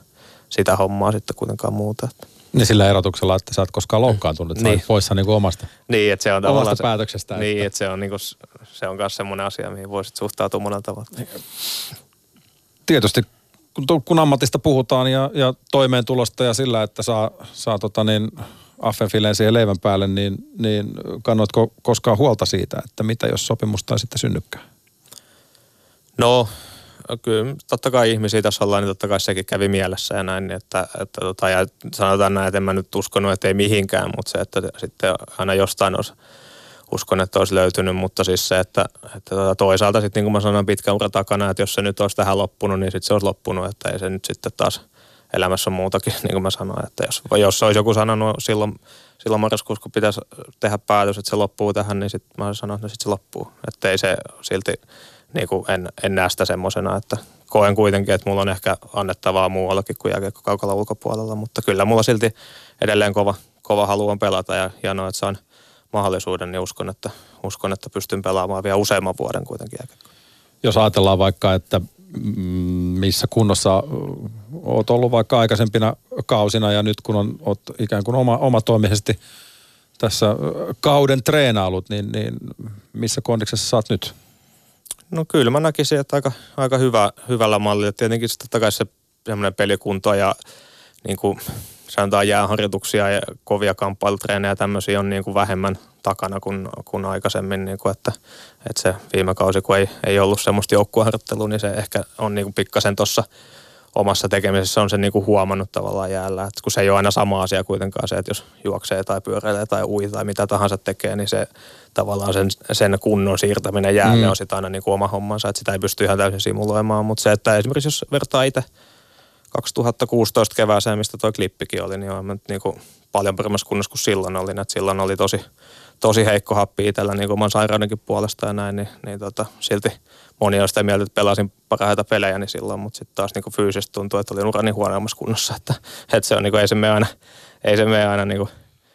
sitä hommaa sitten kuitenkaan muuta. Niin sillä erotuksella, että sä et koskaan loukkaantunut, että niin. sä poissa niin kuin omasta, niin, että se on omasta se, päätöksestä. Niin, että, että se on, niin kuin, se on myös semmoinen asia, mihin voisit suhtautua monella tavalla tietysti kun, kun ammatista puhutaan ja, ja toimeentulosta ja sillä, että saa, saa tota niin, affenfileen siihen leivän päälle, niin, niin kannoitko koskaan huolta siitä, että mitä jos sopimusta ei sitten synnykään? No, kyllä totta kai ihmisiä tässä ollaan, niin totta kai sekin kävi mielessä ja näin, että, että tota, ja sanotaan näin, että en mä nyt uskonut, että ei mihinkään, mutta se, että sitten aina jostain olisi uskon, että olisi löytynyt, mutta siis se, että, että tuota, toisaalta sitten niin kuin mä sanoin pitkä ura takana, että jos se nyt olisi tähän loppunut, niin sitten se olisi loppunut, että ei se nyt sitten taas elämässä on muutakin, niin kuin mä sanoin, että jos, jos olisi joku sanonut silloin, silloin marraskuussa, kun pitäisi tehdä päätös, että se loppuu tähän, niin sitten mä sanonut, että no sitten se loppuu. Että ei se silti, niin kuin en, en näe sitä semmoisena, että koen kuitenkin, että mulla on ehkä annettavaa muuallakin kuin jääkiekko kaukalla ulkopuolella, mutta kyllä mulla silti edelleen kova, kova halu on pelata ja hienoa, että saan – mahdollisuuden, niin uskon, että, uskon, että pystyn pelaamaan vielä useamman vuoden kuitenkin Jos ajatellaan vaikka, että mm, missä kunnossa oot ollut vaikka aikaisempina kausina ja nyt kun on, oot ikään kuin oma, omatoimisesti tässä kauden treenailut, niin, niin missä kondiksessa saat nyt? No kyllä mä näkisin, että aika, aika hyvä, hyvällä mallilla. Tietenkin totta kai se semmoinen pelikunto ja niin kuin sanotaan jääharjoituksia ja kovia kamppailutreenejä ja tämmöisiä on niin kuin vähemmän takana kuin, kuin aikaisemmin, niin kuin että, että se viime kausi, kun ei, ei ollut semmoista joukkueharjoittelua, niin se ehkä on niin kuin pikkasen tuossa omassa tekemisessä on se niin kuin huomannut tavallaan jäällä. Että kun se ei ole aina sama asia kuitenkaan se, että jos juoksee tai pyöräilee tai ui tai mitä tahansa tekee, niin se tavallaan sen, sen kunnon siirtäminen jäälle mm. on sitten aina niin kuin oma hommansa, että sitä ei pysty ihan täysin simuloimaan. Mutta se, että esimerkiksi jos vertaa itse 2016 kevääseen, mistä tuo klippikin oli, niin on nyt niin kuin paljon paremmassa kunnossa kuin silloin oli. Että silloin oli tosi, tosi heikko happi itsellä niin oman sairaudenkin puolesta ja näin, niin, niin tota, silti moni on sitä mieltä, että pelasin parhaita pelejä niin silloin, mutta sitten taas niin fyysisesti tuntuu, että olin urani huonoimmassa kunnossa, että, että se on niin kuin, ei se mene aina, ei se mene aina niin kuin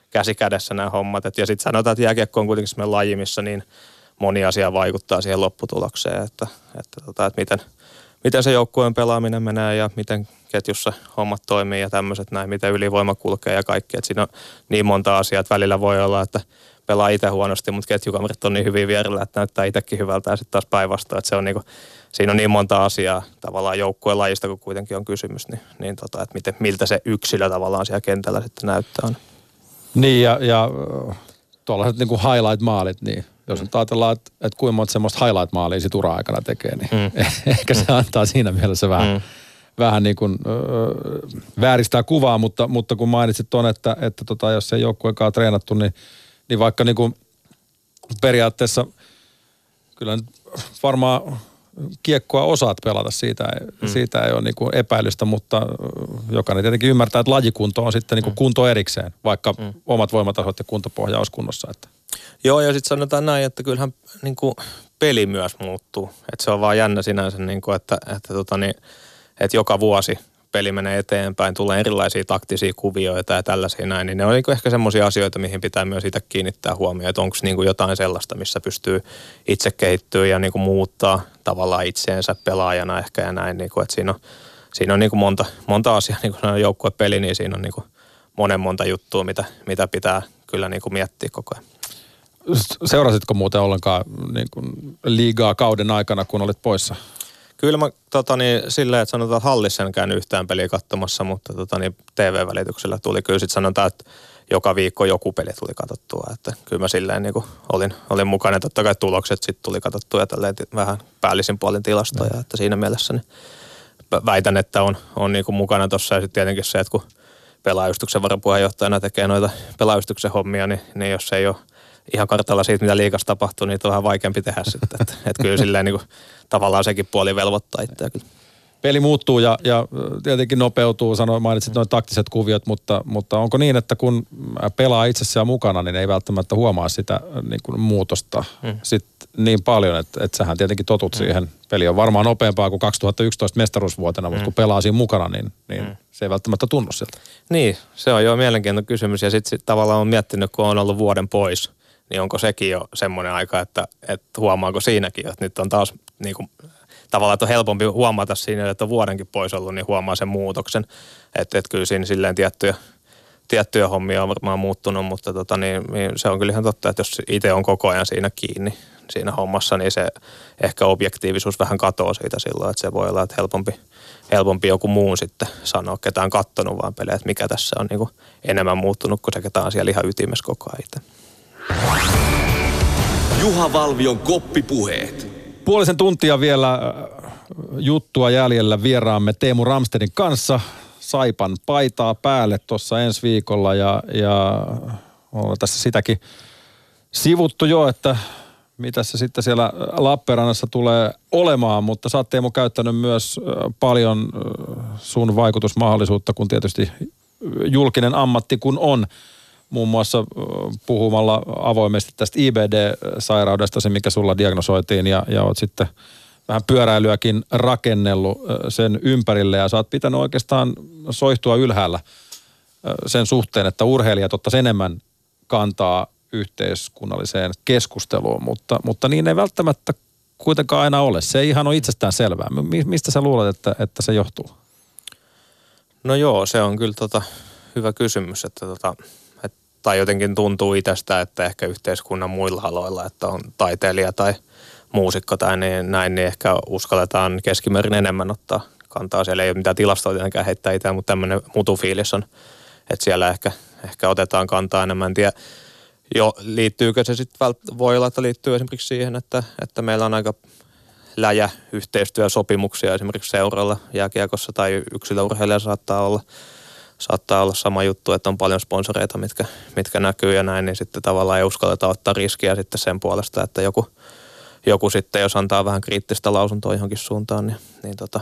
käsi kädessä nämä hommat. Et, ja sitten sanotaan, että jääkiekko on kuitenkin semmoinen laji, missä niin moni asia vaikuttaa siihen lopputulokseen, että, että, tota, että miten, miten se joukkueen pelaaminen menee ja miten ketjussa hommat toimii ja tämmöiset näin, miten ylivoima kulkee ja kaikki. Et siinä on niin monta asiaa, että välillä voi olla, että pelaa itse huonosti, mutta ketjukamerit on niin hyvin vierellä, että näyttää itsekin hyvältä ja sitten taas päinvastoin. Että se on niinku, siinä on niin monta asiaa tavallaan joukkueen lajista, kun kuitenkin on kysymys, niin, niin tota, että miten, miltä se yksilö tavallaan siellä kentällä sitten näyttää. Niin ja, ja tuollaiset niin kuin highlight-maalit, niin jos nyt ajatellaan, että, että kuinka monta semmoista highlight-maalia sit ura-aikana tekee, niin mm. ehkä se antaa siinä mielessä vähän, mm. vähän niin kuin, öö, vääristää kuvaa, mutta, mutta kun mainitsit tuon, että, että tota, jos ei joukkuekaan treenattu, niin, niin vaikka niin kuin periaatteessa kyllä nyt varmaan kiekkoa osaat pelata, siitä ei, mm. siitä ei ole niin kuin epäilystä, mutta jokainen tietenkin ymmärtää, että lajikunto on sitten niin kuin mm. kunto erikseen, vaikka mm. omat voimatasot ja kuntopohja olisi kunnossa. Että. Joo, ja sitten sanotaan näin, että kyllähän niin kuin peli myös muuttuu. Että se on vaan jännä sinänsä, niin kuin, että, että, tota niin, että joka vuosi peli menee eteenpäin, tulee erilaisia taktisia kuvioita ja tällaisia näin, niin ne on niin ehkä semmoisia asioita, mihin pitää myös itse kiinnittää huomioon, että onko niin jotain sellaista, missä pystyy itse kehittyä ja niin kuin muuttaa tavallaan itseensä pelaajana ehkä ja näin, niin kuin, että siinä on, siinä on niin kuin monta, monta asiaa, niin kuin joukkuepeli, niin siinä on niin kuin monen monta juttua, mitä, mitä pitää kyllä niin kuin miettiä koko ajan. Seurasitko muuten ollenkaan niin kuin liigaa kauden aikana, kun olit poissa? Kyllä mä tota, niin, silleen, että sanotaan, hallissa en käynyt yhtään peliä katsomassa, mutta tota, niin, TV-välityksellä tuli kyllä sitten sanotaan, että joka viikko joku peli tuli katsottua. Että kyllä mä silleen niin kuin olin, olin mukana. Totta kai tulokset sitten tuli katsottua ja tälleen vähän päällisin puolin tilastoja. Mm. Että siinä mielessä niin väitän, että on, on niin kuin mukana tuossa. Ja sitten tietenkin se, että kun pelaajustuksen varapuheenjohtajana tekee noita pelaajustuksen hommia, niin, niin jos ei ole ihan kartalla siitä, mitä liikassa tapahtuu, niin on vähän vaikeampi tehdä sitten. Että et kyllä silleen niin kuin, tavallaan sekin puoli velvoittaa itseä kyllä. Peli muuttuu ja, ja tietenkin nopeutuu, sanoin, mainitsit noin taktiset kuviot, mutta, mutta onko niin, että kun pelaa itsessään mukana, niin ei välttämättä huomaa sitä niin kuin muutosta mm. sit niin paljon, että, että sähän tietenkin totut mm. siihen. Peli on varmaan nopeampaa kuin 2011 mestaruusvuotena, mm. mutta kun pelaa siinä mukana, niin, niin mm. se ei välttämättä tunnu siltä. Niin, se on jo mielenkiintoinen kysymys ja sitten sit tavallaan on miettinyt, kun on ollut vuoden pois – niin onko sekin jo semmoinen aika, että, että huomaako siinäkin, että nyt on taas niin kuin, tavallaan, että on helpompi huomata siinä, että on vuodenkin pois ollut, niin huomaa sen muutoksen. Että, että kyllä siinä silleen tiettyjä, tiettyjä hommia on varmaan muuttunut, mutta tota, niin, niin se on kyllä ihan totta, että jos itse on koko ajan siinä kiinni siinä hommassa, niin se ehkä objektiivisuus vähän katoaa siitä silloin, että se voi olla, että helpompi, helpompi joku muu sitten sanoa, ketä on kattonut vaan pelejä, että mikä tässä on niin kuin enemmän muuttunut kuin se, ketä on siellä ihan ytimessä koko ajan. Juha Valvion koppipuheet. Puolisen tuntia vielä äh, juttua jäljellä vieraamme Teemu Ramstedin kanssa. Saipan paitaa päälle tuossa ensi viikolla ja, ja on tässä sitäkin sivuttu jo, että mitä se sitten siellä Lappeenrannassa tulee olemaan, mutta sä oot Teemu käyttänyt myös äh, paljon äh, sun vaikutusmahdollisuutta, kun tietysti julkinen ammatti kun on muun muassa puhumalla avoimesti tästä IBD-sairaudesta, se mikä sulla diagnosoitiin ja, ja oot sitten vähän pyöräilyäkin rakennellut sen ympärille ja sä oot pitänyt oikeastaan soihtua ylhäällä sen suhteen, että urheilijat ottaisivat enemmän kantaa yhteiskunnalliseen keskusteluun, mutta, mutta niin ei välttämättä kuitenkaan aina ole. Se ei ihan ole itsestään selvää. Mistä sä luulet, että, että se johtuu? No joo, se on kyllä tota, hyvä kysymys, että tota, tai jotenkin tuntuu itsestä, että ehkä yhteiskunnan muilla aloilla, että on taiteilija tai muusikko tai niin, näin, niin ehkä uskalletaan keskimäärin enemmän ottaa kantaa. Siellä ei ole mitään tilastoa tietenkään heittää itse, mutta tämmöinen mutufiilis on, että siellä ehkä, ehkä otetaan kantaa enemmän. En tiedä, jo, liittyykö se sitten, voi olla, että liittyy esimerkiksi siihen, että, että meillä on aika läjä yhteistyösopimuksia esimerkiksi seuralla jääkiekossa tai yksilöurheilija saattaa olla – saattaa olla sama juttu, että on paljon sponsoreita, mitkä, mitkä näkyy ja näin, niin sitten tavallaan ei uskalleta ottaa riskiä sitten sen puolesta, että joku, joku sitten, jos antaa vähän kriittistä lausuntoa johonkin suuntaan, niin, niin tota,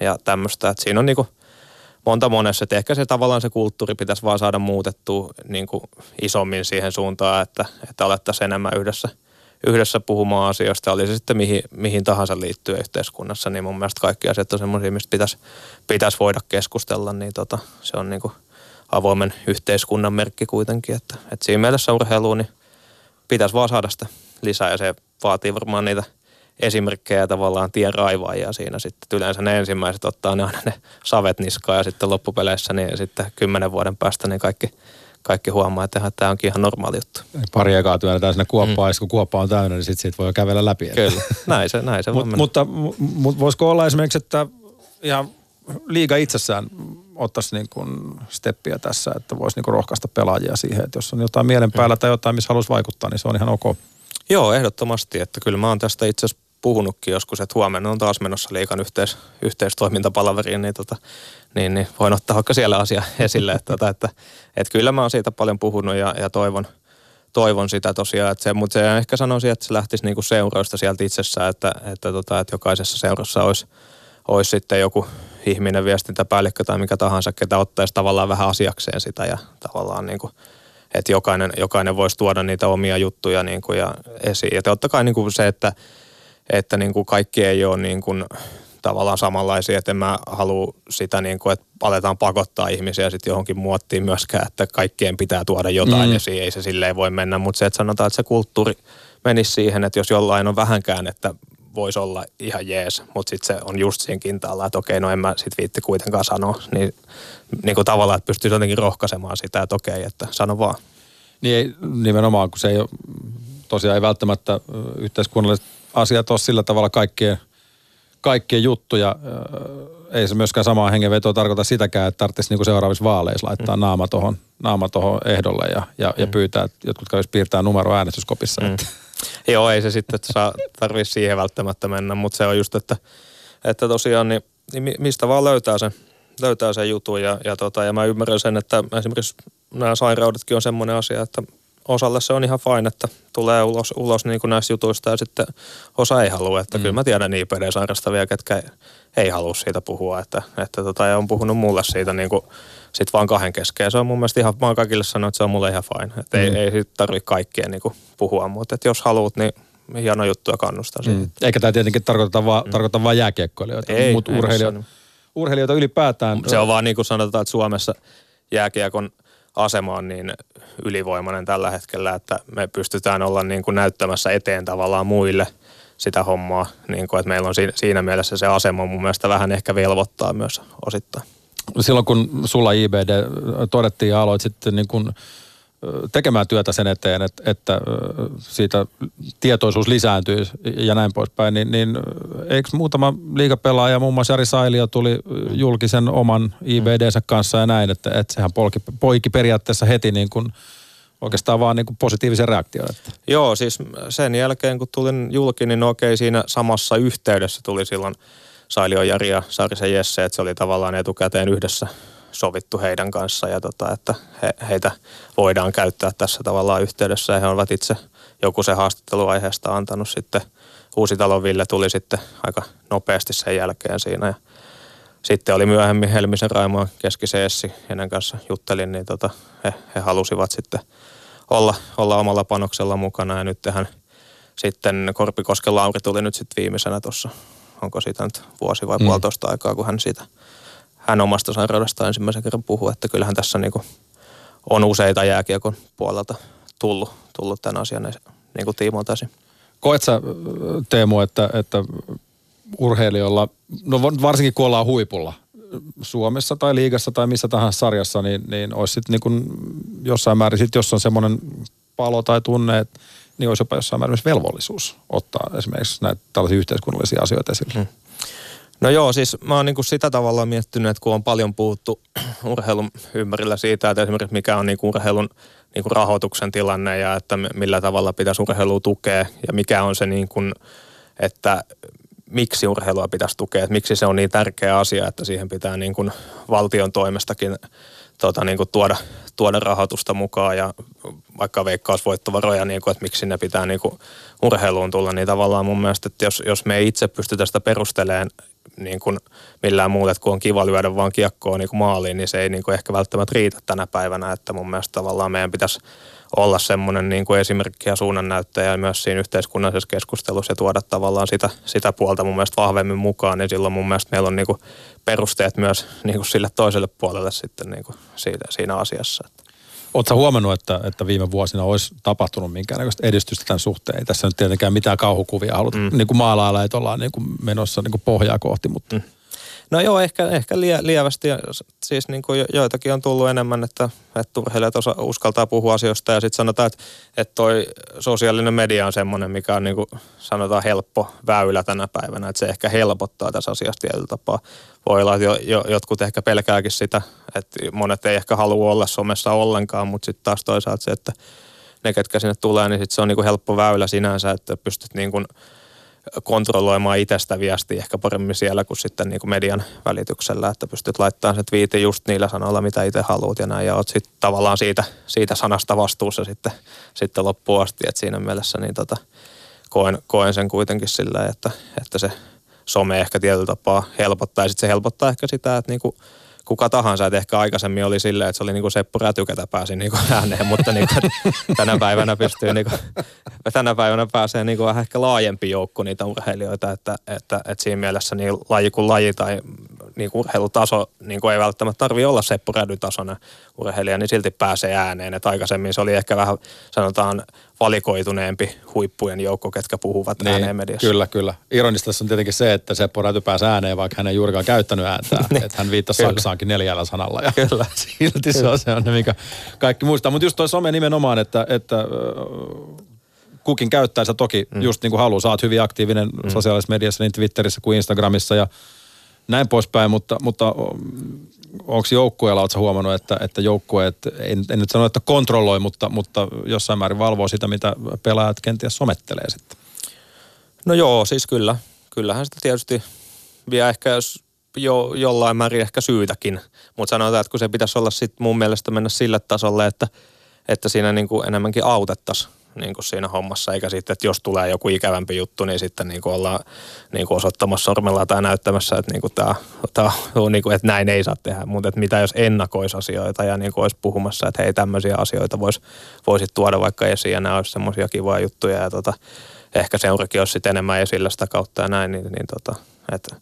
ja tämmöistä, että siinä on niinku monta monessa, että ehkä se tavallaan se kulttuuri pitäisi vaan saada muutettua niin kuin isommin siihen suuntaan, että, että alettaisiin enemmän yhdessä, yhdessä puhumaan asioista, oli se sitten mihin, mihin tahansa liittyy yhteiskunnassa, niin mun mielestä kaikki asiat on semmoisia, mistä pitäisi, pitäisi voida keskustella, niin tota, se on niin kuin avoimen yhteiskunnan merkki kuitenkin, että, että siinä mielessä urheiluun niin pitäisi vaan saada sitä lisää ja se vaatii varmaan niitä – esimerkkejä tavallaan tien raivaajia siinä sitten. Yleensä ne ensimmäiset ottaa ne aina ne savet niskaan ja sitten loppupeleissä niin sitten kymmenen vuoden päästä niin kaikki, kaikki huomaa, että tämä onkin ihan normaali juttu. Pari ekaa työnnetään sinne kuoppaan, mm. kun kuoppa on täynnä, niin sitten siitä voi kävellä läpi. Kyllä, näin se, näin se Mut, Mutta mut voisiko olla esimerkiksi, että ihan liiga itsessään ottaisi niin kuin steppiä tässä, että voisi niin kuin rohkaista pelaajia siihen, että jos on jotain mielen päällä mm. tai jotain, missä haluaisi vaikuttaa, niin se on ihan ok. Joo, ehdottomasti, että kyllä mä oon tästä itse asiassa puhunutkin joskus, että huomenna on taas menossa liikan yhteis, yhteistoimintapalaveriin, niin, tota, niin, niin voin ottaa vaikka siellä asia esille. Että, että, että, että kyllä mä oon siitä paljon puhunut ja, ja toivon, toivon sitä tosiaan, että se, mutta se ehkä sanoisin, että se lähtisi niinku seuroista sieltä itsessään, että, että, tota, että jokaisessa seurassa olisi, olisi sitten joku ihminen, viestintäpäällikkö tai mikä tahansa, ketä ottaisi tavallaan vähän asiakseen sitä ja tavallaan niin kuin, että jokainen, jokainen voisi tuoda niitä omia juttuja niin kuin ja esiin. Ja totta kai niin kuin se, että että niin kuin kaikki ei ole niin kuin tavallaan samanlaisia, että en mä halua sitä, niin kuin, että aletaan pakottaa ihmisiä sitten johonkin muottiin myöskään, että kaikkien pitää tuoda jotain mm. ja siihen ei se silleen voi mennä, mutta se, että sanotaan, että se kulttuuri menisi siihen, että jos jollain on vähänkään, että voisi olla ihan jees, mutta sitten se on just siinä kintaalla, että okei, no en mä sit viitti kuitenkaan sanoa, niin, niin kuin tavallaan, että pystyisi jotenkin rohkaisemaan sitä, että okei, että sano vaan. Niin ei, nimenomaan, kun se ei ole, tosiaan ei välttämättä yhteiskunnalliset asiat ole sillä tavalla kaikkien, kaikkien juttuja. Ei se myöskään samaa hengenvetoa tarkoita sitäkään, että tarvitsisi niinku seuraavissa vaaleissa laittaa mm. naama tuohon naama tohon ehdolle ja, ja, mm. ja pyytää, että jotkut kävisi piirtää numero äänestyskopissa. Mm. Että. Joo, ei se sitten, että saa, tarvitsisi siihen välttämättä mennä, mutta se on just, että, että tosiaan niin, niin mistä vaan löytää sen, löytää sen jutun ja, ja, tota, ja mä ymmärrän sen, että esimerkiksi nämä sairaudetkin on semmoinen asia, että osalle se on ihan fine, että tulee ulos, ulos niin kuin näistä jutuista ja sitten osa ei halua. Että mm. kyllä mä tiedän IPD-sairastavia, ketkä ei, ei halua siitä puhua. Että, että tota, ja on puhunut mulle siitä niin kuin, sit vaan kahden kesken. Se on mun mielestä ihan, mä oon kaikille sanonut, että se on mulle ihan fine. Että mm. ei, ei siitä tarvitse kaikkien niin kuin, puhua, mutta että jos haluat, niin hieno juttu ja kannustaa mm. Eikä tämä tietenkin tarkoita vaan, mm. tarkoita vaan jääkiekkoilijoita, mutta urheilijoita, urheilijoita ylipäätään. Se on vaan niin kuin sanotaan, että Suomessa jääkiekon – asema on niin ylivoimainen tällä hetkellä, että me pystytään olla niin kuin näyttämässä eteen tavallaan muille sitä hommaa, niin kuin, että meillä on siinä mielessä se asema mun mielestä vähän ehkä velvoittaa myös osittain. Silloin kun sulla IBD todettiin ja aloit sitten niin kuin tekemään työtä sen eteen, että, että siitä tietoisuus lisääntyy ja näin poispäin, niin, niin eikö muutama liikapelaaja, muun muassa Jari Sailio tuli julkisen oman IBDnsä kanssa ja näin, että, että sehän polki, poiki periaatteessa heti niin kuin oikeastaan vaan niin kuin positiivisen reaktion. Että. Joo, siis sen jälkeen kun tulin julki, niin okei siinä samassa yhteydessä tuli silloin Sailio Jari ja Saarisen Jesse, että se oli tavallaan etukäteen yhdessä sovittu heidän kanssa ja tota, että he, heitä voidaan käyttää tässä tavallaan yhteydessä ja he ovat itse joku se haastatteluaiheesta antanut sitten. Uusitalon Ville tuli sitten aika nopeasti sen jälkeen siinä ja sitten oli myöhemmin Helmisen Raimo keskiseessi, heidän kanssa juttelin, niin tota, he, he, halusivat sitten olla, olla omalla panoksella mukana ja nyt tähän sitten Korpikosken Lauri tuli nyt sitten viimeisenä tuossa, onko siitä nyt vuosi vai mm. puolitoista aikaa, kun hän siitä hän omasta sairaudesta ensimmäisen kerran puhui, että kyllähän tässä niin kuin on useita jääkiekon puolelta tullut, tullut tämän asian niin kuin tiimoilta Koet sä, Teemu, että, että urheilijoilla, no varsinkin kun ollaan huipulla, Suomessa tai liigassa tai missä tahansa sarjassa, niin, niin olisi sitten niin kuin jossain määrin, sit jos on semmoinen palo tai tunne, että niin olisi jopa jossain määrin myös velvollisuus ottaa esimerkiksi näitä tällaisia yhteiskunnallisia asioita esille. Hmm. No joo, siis mä oon niinku sitä tavalla miettinyt, että kun on paljon puhuttu urheilun ympärillä siitä, että esimerkiksi mikä on niinku urheilun niinku rahoituksen tilanne ja että millä tavalla pitäisi urheilua tukea ja mikä on se niin kuin, että miksi urheilua pitäisi tukea, että miksi se on niin tärkeä asia, että siihen pitää niin kuin valtion toimestakin tota, niin kuin tuoda, tuoda rahoitusta mukaan ja vaikka veikkausvoittovaroja, niin kuin, että miksi ne pitää niin kuin urheiluun tulla, niin tavallaan mun mielestä, että jos, jos me ei itse pystytä sitä perustelemaan niin kuin millään muuta, että kun on kiva lyödä vaan kiekkoa niin kuin maaliin, niin se ei niin kuin ehkä välttämättä riitä tänä päivänä, että mun mielestä tavallaan meidän pitäisi olla semmoinen niin kuin esimerkki ja suunnannäyttäjä myös siinä yhteiskunnallisessa keskustelussa ja tuoda tavallaan sitä, sitä puolta mun mielestä vahvemmin mukaan, niin silloin mun mielestä meillä on niin kuin perusteet myös niin kuin sille toiselle puolelle sitten niin kuin siinä, siinä asiassa. Oletko huomannut, että, että viime vuosina olisi tapahtunut minkäännäköistä edistystä tämän suhteen? Ei tässä nyt tietenkään mitään kauhukuvia haluta mm. niin kuin maalailla, että ollaan niin kuin menossa niin kuin pohjaa kohti, mutta... Mm. No joo, ehkä, ehkä lie, lievästi. Siis niin kuin joitakin on tullut enemmän, että, että urheilijat osa, uskaltaa puhua asioista. Ja sitten sanotaan, että, että toi sosiaalinen media on semmoinen, mikä on niin kuin sanotaan helppo väylä tänä päivänä. Että se ehkä helpottaa tässä asiassa tietyllä tapaa. Voi olla, että jo, jo, jotkut ehkä pelkääkin sitä, että monet ei ehkä halua olla somessa ollenkaan, mutta sitten taas toisaalta se, että ne, ketkä sinne tulee, niin sit se on niin kuin helppo väylä sinänsä, että pystyt niin kuin – kontrolloimaan itsestä viestiä ehkä paremmin siellä kuin sitten niin kuin median välityksellä, että pystyt laittamaan se twiitin just niillä sanoilla, mitä itse haluat ja näin, ja oot sitten tavallaan siitä, siitä sanasta vastuussa sitten, sitten loppuun asti, että siinä mielessä niin tota, koen, koen sen kuitenkin sillä, että, että se some ehkä tietyllä tapaa helpottaa, ja sitten se helpottaa ehkä sitä, että niin kuin kuka tahansa. Että ehkä aikaisemmin oli silleen, että se oli niin kuin Seppo Räty, ketä pääsi niin kuin ääneen, mutta niin kuin tänä päivänä pystyy, niin kuin, tänä päivänä pääsee niin kuin ehkä laajempi joukko niitä urheilijoita, että, että, että siinä mielessä niin laji kuin laji tai niin kuin urheilutaso niin kuin ei välttämättä tarvi olla Seppo Rädy-tasoinen urheilija, niin silti pääsee ääneen. Että aikaisemmin se oli ehkä vähän sanotaan valikoituneempi huippujen joukko, ketkä puhuvat niin, ääneen mediassa. Kyllä, kyllä. Ironista tässä on tietenkin se, että Seppo Räty pääsi ääneen, vaikka hän ei juurikaan käyttänyt ääntää. niin. Että hän viittasi kyllä. Saksaankin neljällä sanalla. Ja kyllä. silti kyllä. se on se, on ne, mikä kaikki muistaa. Mutta just toi some nimenomaan, että, että kukin käyttää sitä toki mm. just niin kuin haluaa. Saat hyvin aktiivinen mm. sosiaalisessa mediassa, niin Twitterissä kuin Instagramissa ja näin poispäin, mutta, mutta onko joukkueella, oletko huomannut, että, että joukkueet, en, en nyt sano, että kontrolloi, mutta, mutta jossain määrin valvoo sitä, mitä pelaajat kenties somettelee sitten? No joo, siis kyllä. Kyllähän sitä tietysti vie ehkä jos jo, jollain määrin ehkä syytäkin, mutta sanotaan, että kun se pitäisi olla sit mun mielestä mennä sille tasolle, että, että siinä niin kuin enemmänkin autettaisiin niin kuin siinä hommassa, eikä sitten, että jos tulee joku ikävämpi juttu, niin sitten niin kuin ollaan niin kuin osoittamassa sormella tai näyttämässä, että, niin kuin tämä, tämä on niin kuin, että näin ei saa tehdä. Mutta että mitä jos ennakoisi asioita ja niin kuin olisi puhumassa, että hei tämmöisiä asioita voisi voisi tuoda vaikka esiin ja nämä olisi semmoisia kivoja juttuja ja tota, ehkä seurakin olisi sitten enemmän esillä sitä kautta ja näin, niin, niin tota, että,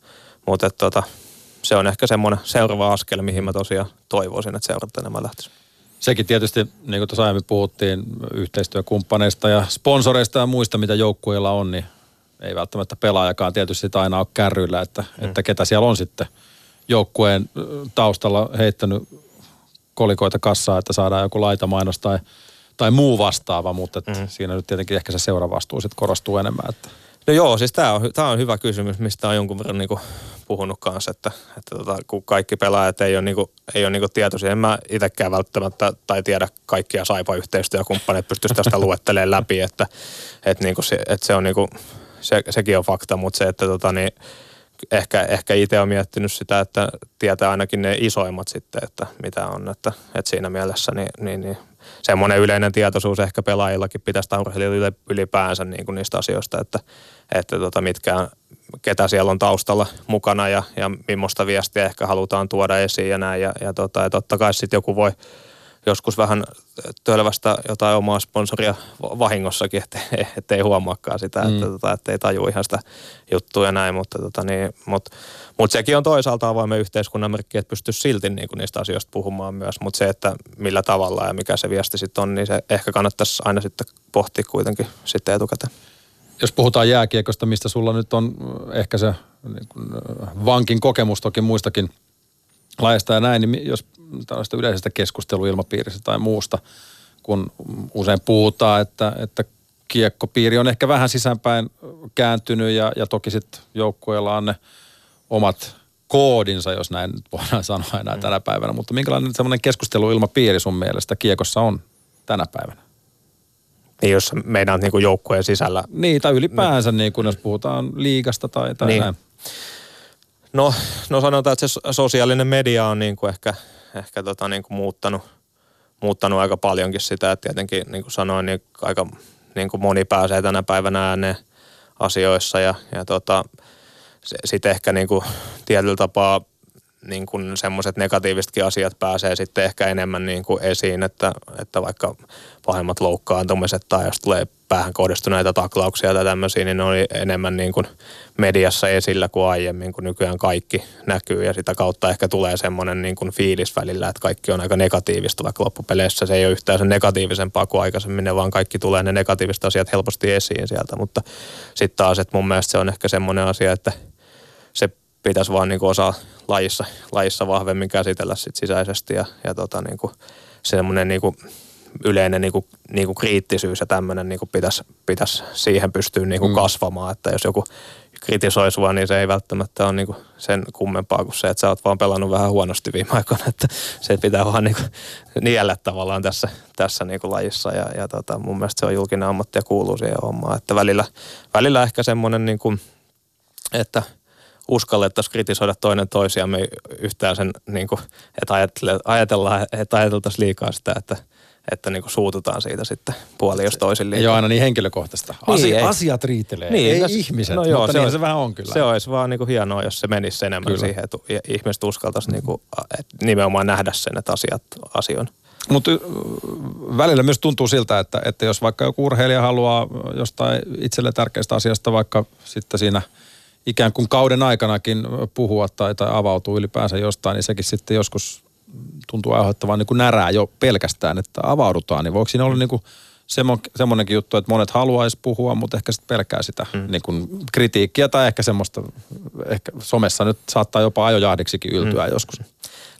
mutta että tota, se on ehkä semmoinen seuraava askel, mihin mä tosiaan toivoisin, että seurat enemmän lähtisi sekin tietysti, niin kuin tuossa aiemmin puhuttiin, yhteistyökumppaneista ja sponsoreista ja muista, mitä joukkueilla on, niin ei välttämättä pelaajakaan tietysti sitä aina ole kärryillä, että, mm. että ketä siellä on sitten joukkueen taustalla heittänyt kolikoita kassaa, että saadaan joku laitamainos tai, tai muu vastaava, mutta mm. siinä nyt tietenkin ehkä se seuravastuu sitten korostuu enemmän. Että. No joo, siis tämä on, tää on hyvä kysymys, mistä on jonkun verran niinku puhunut kanssa, että, että tota, kun kaikki pelaajat ei ole, niinku, ei ole niinku tietoisia. En mä itsekään välttämättä tai tiedä kaikkia saipa-yhteistyökumppaneita pystyisi tästä luettelemaan läpi, että, että, niinku se, että se on niinku, se, sekin on fakta, mutta se, että tota, niin, ehkä, ehkä itse on miettinyt sitä, että tietää ainakin ne isoimmat sitten, että mitä on, että, että siinä mielessä niin, niin, niin semmoinen yleinen tietoisuus ehkä pelaajillakin pitäisi urheilijoille ylipäänsä niin kuin niistä asioista, että, että tota, mitkä, ketä siellä on taustalla mukana ja, ja millaista viestiä ehkä halutaan tuoda esiin ja näin. Ja, ja, tota, ja totta kai sitten joku voi joskus vähän tölvästä jotain omaa sponsoria vahingossakin, ettei, ettei huomaakaan sitä, mm. että, tota, ettei taju ihan sitä juttua ja näin, mutta tota, niin, mut, mut sekin on toisaalta avoimen yhteiskunnan merkki, että pystyisi silti niin kuin niistä asioista puhumaan myös, mutta se, että millä tavalla ja mikä se viesti sitten on, niin se ehkä kannattaisi aina sitten pohtia kuitenkin sitten etukäteen jos puhutaan jääkiekosta, mistä sulla nyt on ehkä se niin kuin, vankin kokemus toki muistakin laista ja näin, niin jos tällaista yleisestä keskusteluilmapiiristä tai muusta, kun usein puhutaan, että, että kiekkopiiri on ehkä vähän sisäänpäin kääntynyt ja, ja toki sitten joukkueella on ne omat koodinsa, jos näin nyt voidaan sanoa enää mm. tänä päivänä. Mutta minkälainen semmoinen keskusteluilmapiiri sun mielestä kiekossa on tänä päivänä? Niin jos meidän niin joukkueen sisällä. Niin, tai ylipäänsä, niin kuin jos puhutaan liigasta tai, tai niin. näin. No, no sanotaan, että se sosiaalinen media on niin kuin ehkä, ehkä tota niin kuin muuttanut, muuttanut aika paljonkin sitä, että tietenkin niin kuin sanoin, niin aika niin kuin moni pääsee tänä päivänä ääneen asioissa ja, ja tota, sitten ehkä niin kuin tietyllä tapaa niin kuin semmoiset negatiivisetkin asiat pääsee sitten ehkä enemmän niin kuin esiin, että, että vaikka pahimmat loukkaantumiset tai jos tulee päähän kohdistuneita taklauksia tai tämmöisiä, niin ne oli enemmän niin kuin mediassa esillä kuin aiemmin, kun nykyään kaikki näkyy ja sitä kautta ehkä tulee semmoinen niin kuin fiilis välillä, että kaikki on aika negatiivista, vaikka loppupeleissä. Se ei ole yhtään sen negatiivisempaa kuin aikaisemmin, ne vaan kaikki tulee ne negatiiviset asiat helposti esiin sieltä, mutta sitten taas, että mun mielestä se on ehkä semmoinen asia, että se pitäisi vaan niin kuin osaa lajissa, lajissa vahvemmin käsitellä sit sisäisesti ja, ja tota niin kuin semmoinen niin kuin yleinen niin kuin, niin kuin kriittisyys ja tämmöinen niin pitäisi, pitäisi siihen pystyä niin kuin mm. kasvamaan, että jos joku kritisoi sua, niin se ei välttämättä ole niin kuin sen kummempaa kuin se, että sä oot vaan pelannut vähän huonosti viime aikoina, että se pitää vaan niin kuin niellä tavallaan tässä, tässä niin kuin lajissa ja, ja tota, mun mielestä se on julkinen ammatti ja kuuluu siihen hommaan, että välillä, välillä ehkä semmoinen niin kuin, että – uskallettaisiin kritisoida toinen toisiamme yhtään sen, niin kuin, että ajatellaan, että ajateltaisiin liikaa sitä, että, että niin kuin suututaan siitä sitten puoli jos. Ei ole aina niin henkilökohtaista. Asi- niin, asiat riitelee, niin, ei no, ihmiset, no joo, mutta se, niin on, se vähän on kyllä. Se olisi vaan niin kuin hienoa, jos se menisi enemmän kyllä. siihen, että ihmiset uskaltaisi niin kuin, nimenomaan nähdä sen, että asiat asioin. Mutta välillä myös tuntuu siltä, että, että jos vaikka joku urheilija haluaa jostain itselle tärkeästä asiasta vaikka sitten siinä – ikään kuin kauden aikanakin puhua tai, tai avautua ylipäänsä jostain, niin sekin sitten joskus tuntuu aiheuttavan niin kuin närää jo pelkästään, että avaudutaan. Niin voiko siinä olla niin kuin semmoinenkin juttu, että monet haluaisi puhua, mutta ehkä sitten pelkää sitä mm. niin kuin kritiikkiä tai ehkä semmoista, ehkä somessa nyt saattaa jopa ajojahdiksikin yltyä mm. joskus.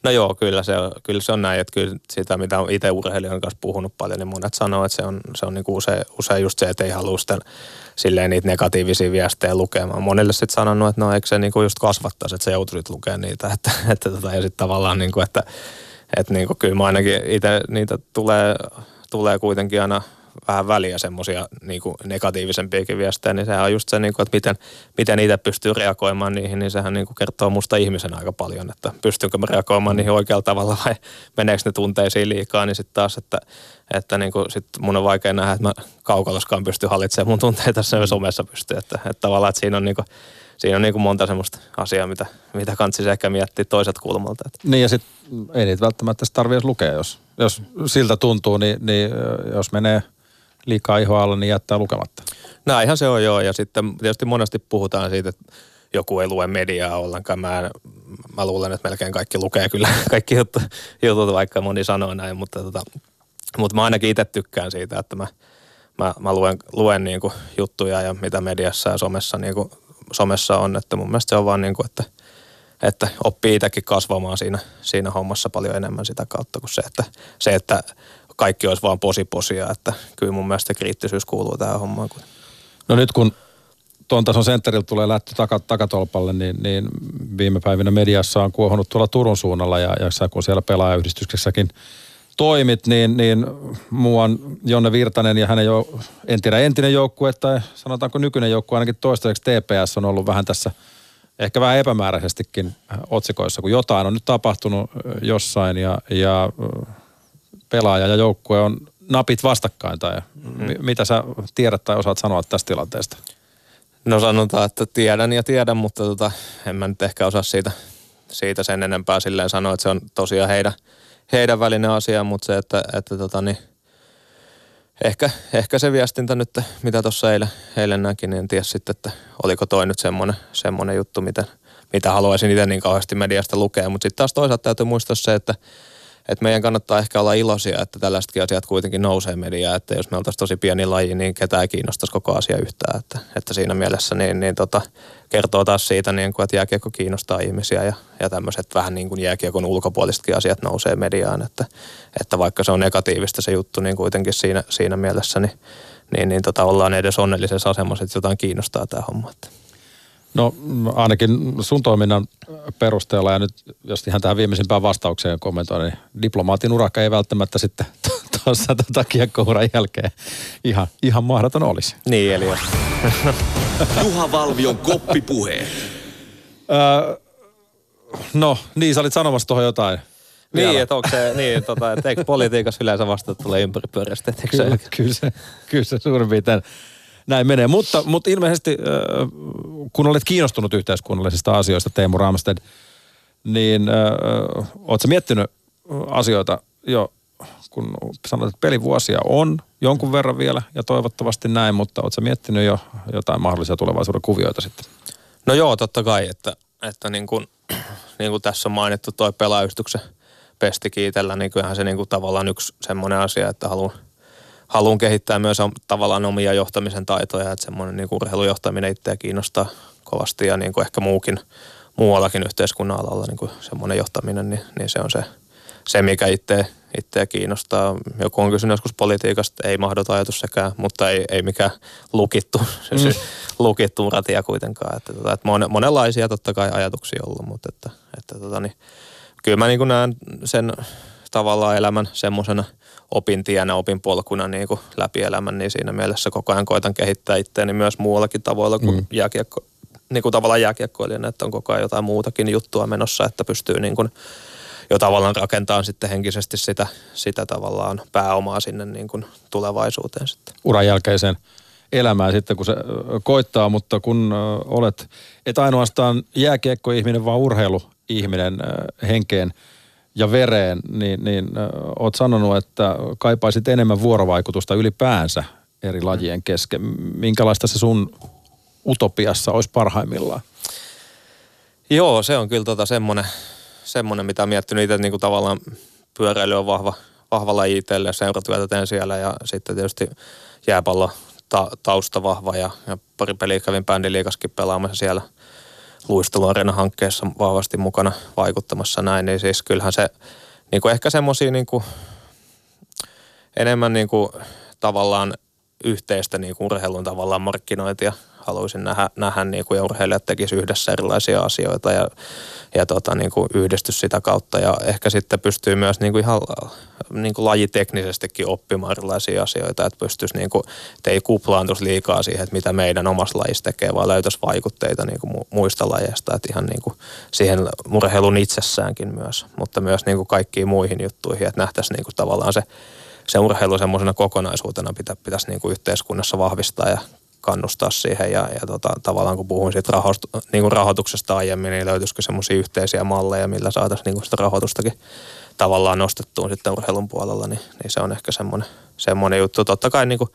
No joo, kyllä se, on, kyllä se on näin, että kyllä sitä, mitä on itse urheilijan kanssa puhunut paljon, niin monet sanoo, että se on, se on niin kuin usein, usein just se, että ei halua sitten silleen niitä negatiivisia viestejä lukemaan. Monille sitten sanonut, että no eikö se niinku just kasvattaisi, että se joutuisit lukemaan niitä. Että, että tota, ja sitten tavallaan, niinku, että, että niinku, kyllä mä ainakin itse niitä tulee, tulee kuitenkin aina vähän väliä semmoisia niin negatiivisempiakin viestejä, niin sehän on just se, niin kuin, että miten, miten itse pystyy reagoimaan niihin, niin sehän niin kuin kertoo musta ihmisen aika paljon, että pystynkö mä reagoimaan niihin oikealla tavalla vai meneekö ne tunteisiin liikaa, niin sitten taas, että, että niin kuin sit mun on vaikea nähdä, että mä kaukaloskaan pysty hallitsemaan mun tunteita, se mm. somessa pystyy, että, että tavallaan, että siinä on niin kuin, siinä on niin kuin monta semmoista asiaa, mitä, mitä kantsisi ehkä miettiä toiset kulmalta. Niin ja sitten ei niitä välttämättä tarvitse lukea, jos, jos siltä tuntuu, niin, niin jos menee – liikaa ihoa alla, niin jättää lukematta. Näinhän se on joo, ja sitten tietysti monesti puhutaan siitä, että joku ei lue mediaa ollenkaan. Mä, mä luulen, että melkein kaikki lukee kyllä kaikki jutut, jutut vaikka moni sanoo näin, mutta, tota, mutta mä ainakin itse tykkään siitä, että mä, mä, mä luen, luen niin kuin juttuja ja mitä mediassa ja somessa, niin kuin, somessa on, että mun mielestä se on vaan niin kuin, että, että oppii itsekin kasvamaan siinä, siinä hommassa paljon enemmän sitä kautta kuin se, että, se, että kaikki olisi vaan posiposia, että kyllä mun mielestä kriittisyys kuuluu tähän hommaan. No nyt kun tuon tason sentteriltä tulee lähtö taka, takatolpalle, niin, niin viime päivinä mediassa on kuohunut tuolla Turun suunnalla ja, ja kun siellä pelaajayhdistyksessäkin toimit, niin, niin muuan Jonne Virtanen ja hänen jo, en tiedä entinen joukkue tai sanotaanko nykyinen joukkue, ainakin toistaiseksi TPS on ollut vähän tässä ehkä vähän epämääräisestikin otsikoissa, kun jotain on nyt tapahtunut jossain ja, ja pelaaja ja joukkue on napit vastakkain tai mm. mitä sä tiedät tai osaat sanoa tästä tilanteesta? No sanotaan, että tiedän ja tiedän, mutta tota, en mä nyt ehkä osaa siitä, siitä sen enempää silleen sanoa, että se on tosiaan heidän, heidän välinen asia, mutta se, että, että tota, niin, ehkä, ehkä se viestintä nyt, mitä tuossa eilen, eilen näki, niin en tiedä sitten, että oliko toi nyt semmoinen, semmoinen juttu, mitä, mitä haluaisin itse niin kauheasti mediasta lukea, mutta sitten taas toisaalta täytyy muistaa se, että että meidän kannattaa ehkä olla iloisia, että tällaisetkin asiat kuitenkin nousee mediaan, että jos me oltaisiin tosi pieni laji, niin ketään ei kiinnostaisi koko asia yhtään, että, että siinä mielessä niin, niin tota, kertoo taas siitä, niin kuin, että jääkiekko kiinnostaa ihmisiä ja, ja tämmöiset vähän niin kuin jääkiekon ulkopuolisetkin asiat nousee mediaan, että, että vaikka se on negatiivista se juttu, niin kuitenkin siinä, siinä mielessä niin, niin, niin tota, ollaan edes onnellisessa asemassa, että jotain kiinnostaa tämä homma. Että. No ainakin sun toiminnan perusteella ja nyt jos ihan tähän viimeisimpään vastaukseen kommentoin, niin diplomaatin urakka ei välttämättä sitten tuossa tota kiekkouran jälkeen ihan, ihan mahdoton olisi. Niin, eli Juha Valvion koppipuhe. öö, no, niin sä olit sanomassa tuohon jotain. Niin, että onko se, niin, tota, että eikö politiikassa yleensä vasta tulee ympäripyörästä? Kyllä, kyllä, se, kyllä se suurin piirtein näin menee. Mutta, mutta ilmeisesti, äh, kun olet kiinnostunut yhteiskunnallisista asioista, Teemu Ramsted, niin äh, oletko miettinyt asioita jo, kun sanoit, että pelivuosia on jonkun verran vielä ja toivottavasti näin, mutta oletko miettinyt jo jotain mahdollisia tulevaisuuden kuvioita sitten? No joo, totta kai, että, että niin kuin, niin kuin tässä on mainittu toi pelaajystyksen pesti kiitellä, niin kyllähän se niin kuin tavallaan yksi semmoinen asia, että haluan, haluan kehittää myös tavallaan omia johtamisen taitoja, että semmoinen niin kuin urheilujohtaminen itseä kiinnostaa kovasti ja niin kuin ehkä muukin, muuallakin yhteiskunnan alalla niin kuin semmoinen johtaminen, niin, niin se on se, se mikä itse, itseä kiinnostaa. Joku on kysynyt joskus politiikasta, ei mahdota ajatus sekään, mutta ei, ei mikään lukittu, mm. se, lukittu ratia kuitenkaan. Että, tota, että monenlaisia totta kai ajatuksia ollut, mutta että, että tota, niin, kyllä mä niin näen sen tavallaan elämän semmoisena opintienä, opinpolkuna niin kuin läpi elämän, niin siinä mielessä koko ajan koitan kehittää itseäni myös muuallakin tavoilla kuin mm. jääkiekko, niin kuin tavallaan jääkiekkoilijana, että on koko ajan jotain muutakin juttua menossa, että pystyy niin kuin jo tavallaan rakentaa sitten henkisesti sitä, sitä tavallaan pääomaa sinne niin kuin tulevaisuuteen sitten. Uran jälkeiseen elämään sitten, kun se koittaa, mutta kun olet, et ainoastaan jääkiekkoihminen, vaan urheiluihminen henkeen ja vereen, niin, niin oot sanonut, että kaipaisit enemmän vuorovaikutusta ylipäänsä eri lajien kesken. Minkälaista se sun utopiassa olisi parhaimmillaan? Joo, se on kyllä tota semmoinen, semmoinen, mitä miettinyt itse niin kuin tavallaan pyöräily on vahva, vahva laji itselle, seuratyötä teen siellä ja sitten tietysti jääpallo ta, tausta vahva ja, ja pari peliä kävin bändiliikaskin pelaamassa siellä luisteluarena-hankkeessa vahvasti mukana vaikuttamassa näin, niin siis kyllähän se niin kuin ehkä semmoisia niin enemmän niin kuin, tavallaan yhteistä niin kuin urheilun tavallaan markkinointia haluaisin nähdä, nähdä niin kuin, ja urheilijat tekisivät yhdessä erilaisia asioita ja, ja tota, niin kuin yhdistys sitä kautta. Ja ehkä sitten pystyy myös niin kuin ihan niin kuin lajiteknisestikin oppimaan erilaisia asioita, että pystyisi, niin kuin, että ei kuplaantuisi liikaa siihen, että mitä meidän omassa lajissa tekee, vaan löytäisi vaikutteita niin kuin muista lajeista, että ihan niin kuin siihen urheilun itsessäänkin myös, mutta myös niin kuin kaikkiin muihin juttuihin, että nähtäisiin niin kuin tavallaan se se urheilu semmoisena kokonaisuutena pitä, pitäisi niin kuin yhteiskunnassa vahvistaa ja kannustaa siihen ja, ja tota, tavallaan kun puhuin siitä rahoist, niin kuin rahoituksesta aiemmin, niin löytyisikö semmoisia yhteisiä malleja, millä saataisiin niin sitä rahoitustakin tavallaan nostettua sitten urheilun puolella, niin, niin se on ehkä semmoinen, semmoinen juttu. Totta kai niin kuin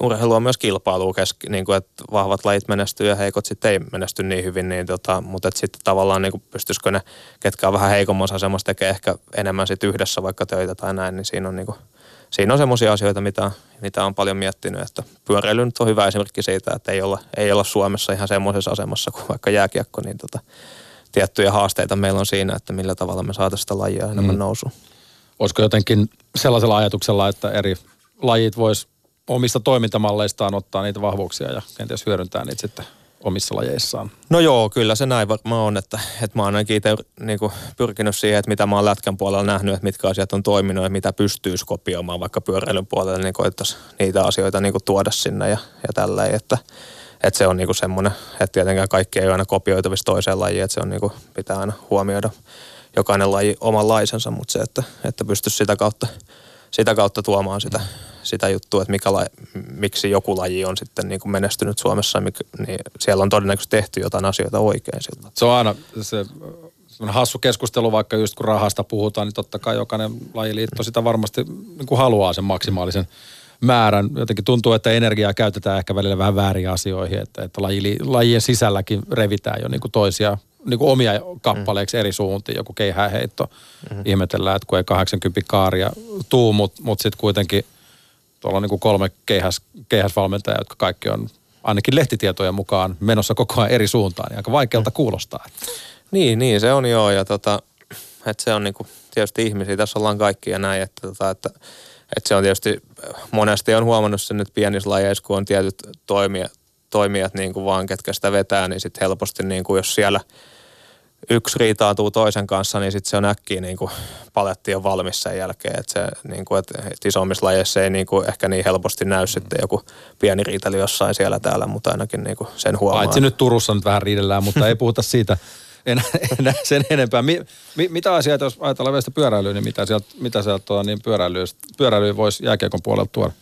urheilu on myös kilpailu, keski, niin kuin, että vahvat lajit menestyy ja heikot sitten ei menesty niin hyvin, niin tota, mutta että sitten tavallaan niin pystyisikö ne, ketkä on vähän heikommassa asemassa, tekee ehkä enemmän sitten yhdessä vaikka töitä tai näin, niin siinä on niin kuin, siinä on semmoisia asioita, mitä, mitä on paljon miettinyt, että pyöräily nyt on hyvä esimerkki siitä, että ei olla, ei olla Suomessa ihan semmoisessa asemassa kuin vaikka jääkiekko, niin tota, tiettyjä haasteita meillä on siinä, että millä tavalla me saataisiin sitä lajia enemmän mm. nousuun. Olisiko jotenkin sellaisella ajatuksella, että eri lajit vois omista toimintamalleistaan ottaa niitä vahvuuksia ja kenties hyödyntää niitä sitten omissa lajeissaan. No joo, kyllä se näin varmaan on, että, että mä oon ainakin itse niin pyrkinyt siihen, että mitä mä oon lätkän puolella nähnyt, että mitkä asiat on toiminut ja mitä pystyisi kopioimaan vaikka pyöräilyn puolella, niin koittaisi niitä asioita niin tuoda sinne ja, ja tällä että, että se on niin semmoinen, että tietenkään kaikki ei ole aina kopioitavissa toiseen lajiin, että se on niin kuin, pitää aina huomioida jokainen laji omanlaisensa, mutta se, että, että pystyisi sitä kautta, sitä kautta tuomaan sitä, sitä juttua, että mikä la, miksi joku laji on sitten niin kuin menestynyt Suomessa, niin siellä on todennäköisesti tehty jotain asioita oikein siltä. Se on aina se hassu keskustelu, vaikka just kun rahasta puhutaan, niin totta kai jokainen lajiliitto sitä varmasti niin kuin haluaa sen maksimaalisen määrän. Jotenkin tuntuu, että energiaa käytetään ehkä välillä vähän väärin asioihin, että, että laji, lajien sisälläkin revitään jo niin kuin toisia niin kuin omia kappaleiksi mm. eri suuntiin, joku keihäheitto. Mm. Ihmetellään, että kun ei 80 kaaria tuu, mutta mut sitten kuitenkin – tuolla on niin kuin kolme keihäs, keihäsvalmentajaa, jotka kaikki on ainakin lehtitietojen mukaan menossa koko ajan eri suuntaan. Niin aika vaikealta kuulostaa. Niin, niin se on joo. Ja tota, että se on niin kuin, tietysti ihmisiä, tässä ollaan kaikki ja näin, että, tota, että, että se on tietysti, monesti on huomannut sen, että pienissä lajeissa, kun on tietyt toimijat, toimijat niin kuin vaan, ketkä sitä vetää, niin sitten helposti niin kuin jos siellä – yksi riitautuu toisen kanssa, niin sitten se on äkkiä niin kuin paletti on valmis sen jälkeen. Että se, niin kuin, että isommissa lajeissa ei niin kuin ehkä niin helposti näy sitten joku pieni riitely jossain siellä täällä, mutta ainakin niin kuin sen huomaa. Paitsi nyt Turussa nyt vähän riidellään, mutta ei puhuta siitä enää, enää sen enempää. Mi, mi, mitä asioita, jos ajatellaan vielä sitä pyöräilyä, niin mitä sieltä, mitä sieltä niin pyöräilyä, pyöräilyä voisi jääkiekon puolelta tuoda?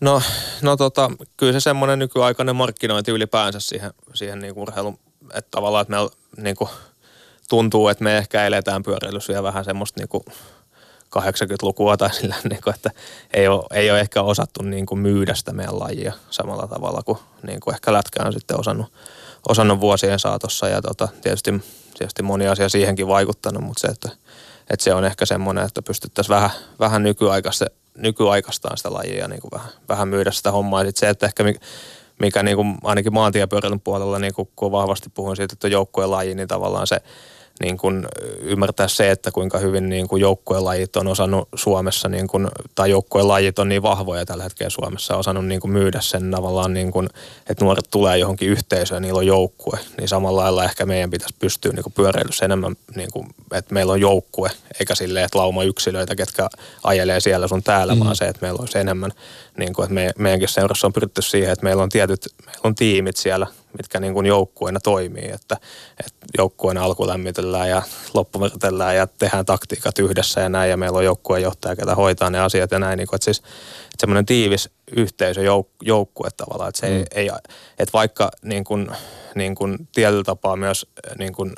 No, no tota, kyllä se semmoinen nykyaikainen markkinointi ylipäänsä siihen, siihen niin urheilun, että tavallaan, että me niin kuin, tuntuu, että me ehkä eletään pyöräilyssä vielä vähän semmoista niin kuin 80-lukua tai sillä, niin kuin, että ei ole, ei ole ehkä osattu niin kuin myydä sitä meidän lajia samalla tavalla kuin, niin kuin ehkä lätkä on sitten osannut, osannut vuosien saatossa ja tota, tietysti, tietysti moni asia siihenkin vaikuttanut, mutta se, että, että se on ehkä semmoinen, että pystyttäisiin vähän, vähän nykyaikaista, nykyaikaistaan sitä lajia niin kuin vähän, vähän myydä sitä hommaa. Ja sitten se, että ehkä mikä niin kuin ainakin maantiepyöräilyn puolella, niin kuin, kun vahvasti puhun siitä, että joukkueen laji, niin tavallaan se niin kuin ymmärtää se, että kuinka hyvin niin kuin joukkuelajit on osannut Suomessa, niin kuin, tai joukkuelajit on niin vahvoja tällä hetkellä Suomessa, osannut niin kuin myydä sen tavallaan, niin kuin, että nuoret tulee johonkin yhteisöön ja niillä on joukkue. Niin samalla lailla ehkä meidän pitäisi pystyä niin kuin pyöräilyssä enemmän, niin kuin, että meillä on joukkue, eikä silleen, että lauma yksilöitä, ketkä ajelee siellä sun täällä, mm. vaan se, että meillä olisi enemmän, niin kuin, että me, meidänkin seurassa on pyritty siihen, että meillä on tietyt, meillä on tiimit siellä, mitkä niin kuin joukkueena toimii, että, että joukkueena alkulämmitellään ja loppuvertellään ja tehdään taktiikat yhdessä ja näin ja meillä on joukkueenjohtaja, ketä hoitaa ne asiat ja näin, niin kuin, että siis että semmoinen tiivis yhteisö, jouk- joukkue tavallaan, että se mm. ei, ei, että vaikka niin kuin, niin kuin tietyllä tapaa myös niin kuin,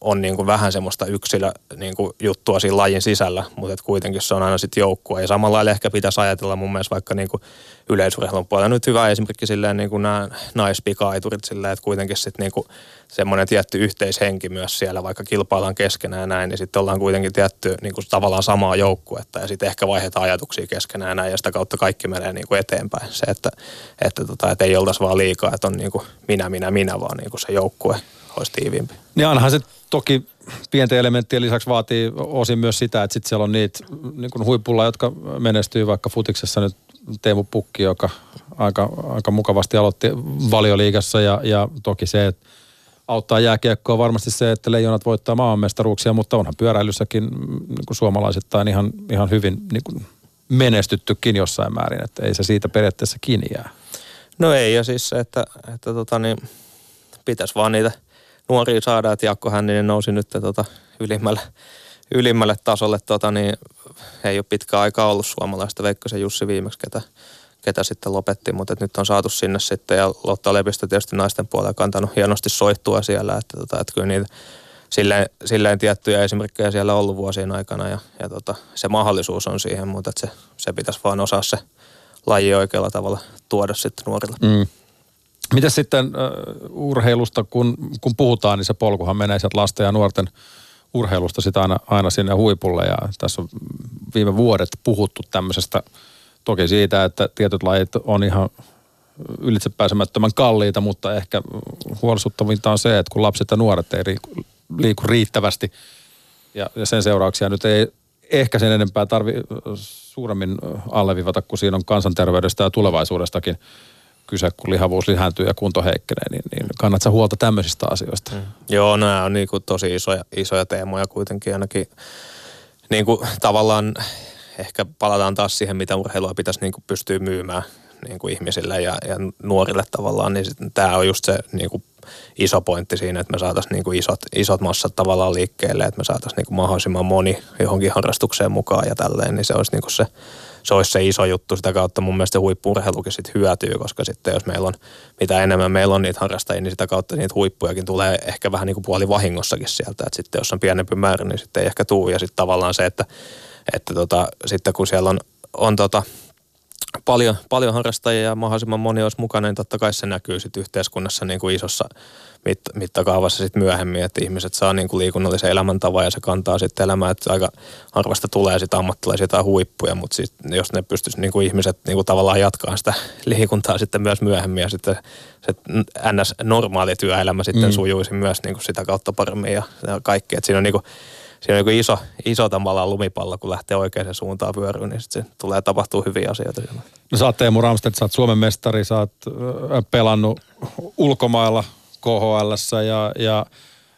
on niin kuin vähän semmoista yksilö niin kuin juttua siinä lajin sisällä, mutta että kuitenkin se on aina sitten joukkue. Ja samalla lailla ehkä pitäisi ajatella mun mielestä vaikka niin kuin yleisurheilun puolella. Nyt hyvä esimerkki silleen niin kuin nämä naispikaiturit silleen, että kuitenkin sitten niin kuin semmoinen tietty yhteishenki myös siellä, vaikka kilpaillaan keskenään ja näin, niin sitten ollaan kuitenkin tietty niin kuin tavallaan samaa joukkuetta ja sitten ehkä vaihdetaan ajatuksia keskenään ja näin ja sitä kautta kaikki menee niin kuin eteenpäin. Se, että, että, tota, että ei oltaisi vaan liikaa, että on niin kuin minä, minä, minä, vaan niin kuin se joukkue olisi tiiviimpi. Niin ainahan se toki pienten elementtien lisäksi vaatii osin myös sitä, että sitten siellä on niitä niin kuin huipulla, jotka menestyy vaikka futiksessa nyt Teemu Pukki, joka aika, aika mukavasti aloitti valioliigassa ja, ja toki se, että auttaa jääkiekkoa varmasti se, että leijonat voittaa maailmanmestaruuksia, mutta onhan pyöräilyssäkin niin kuin suomalaisittain ihan, ihan hyvin niin kuin menestyttykin jossain määrin, että ei se siitä periaatteessa kiinni jää. No ei, ja siis se, että, että tota niin, pitäisi vaan niitä nuoria saada, että Jaakko Hänninen nousi nyt tota ylimmälle, ylimmälle tasolle, tota niin, ei ole pitkä aika ollut suomalaista, se Jussi viimeksi, ketä, ketä sitten lopetti, mutta nyt on saatu sinne sitten ja Lotta Lepistö tietysti naisten puolella kantanut hienosti soittua siellä, että, tota, että kyllä niitä silleen, silleen tiettyjä esimerkkejä siellä ollut vuosien aikana ja, ja tota, se mahdollisuus on siihen, mutta se, se pitäisi vaan osaa se laji oikealla tavalla tuoda sitten nuorille. Mm. Miten sitten uh, urheilusta, kun, kun puhutaan, niin se polkuhan menee sieltä lasten ja nuorten urheilusta sitä aina, aina sinne huipulle. Ja tässä on viime vuodet puhuttu tämmöisestä – Toki siitä, että tietyt lajit on ihan ylitsepääsemättömän kalliita, mutta ehkä huolestuttavinta on se, että kun lapset ja nuoret ei liiku riittävästi ja, sen seurauksia nyt ei ehkä sen enempää tarvi suuremmin allevivata, kun siinä on kansanterveydestä ja tulevaisuudestakin kyse, kun lihavuus lisääntyy ja kunto heikkenee, niin, niin kannatko huolta tämmöisistä asioista? Mm. Joo, nämä on niin kuin tosi isoja, isoja teemoja kuitenkin ainakin niin kuin tavallaan ehkä palataan taas siihen, mitä urheilua pitäisi niin kuin pystyä myymään niin kuin ihmisille ja, ja nuorille tavallaan, niin tämä on just se niin kuin iso pointti siinä, että me saataisiin niin kuin isot, isot massat tavallaan liikkeelle, että me saataisiin niin kuin mahdollisimman moni johonkin harrastukseen mukaan ja tälleen, niin se olisi niin kuin se, se olisi se iso juttu. Sitä kautta mun mielestä huippurheilukin sitten hyötyy, koska sitten jos meillä on, mitä enemmän meillä on niitä harrastajia, niin sitä kautta niitä huippujakin tulee ehkä vähän niin kuin puoli vahingossakin sieltä. Että sitten jos on pienempi määrä, niin sitten ei ehkä tuu. Ja sitten tavallaan se, että että tota, sitten kun siellä on, on tota, paljon, paljon harrastajia ja mahdollisimman moni olisi mukana, niin totta kai se näkyy sitten yhteiskunnassa niin kuin isossa mit, mittakaavassa sitten myöhemmin, että ihmiset saa niin kuin liikunnallisen elämäntavan ja se kantaa sitten elämää, että aika harvasta tulee sitten ammattilaisia tai huippuja, mutta sit, jos ne pystyisi niin kuin ihmiset niin kuin tavallaan jatkaa sitä liikuntaa sitten myös myöhemmin ja sitten se ns. normaali työelämä sitten mm. sujuisi myös niin kuin sitä kautta paremmin ja, ja kaikki, että siinä on niin kuin siinä on iso, iso tavallaan lumipallo, kun lähtee oikeaan suuntaan vyöryyn, niin sitten tulee tapahtuu hyviä asioita. No sä oot Teemu Ramstedt, sä oot Suomen mestari, sä oot pelannut ulkomailla KHL ja, ja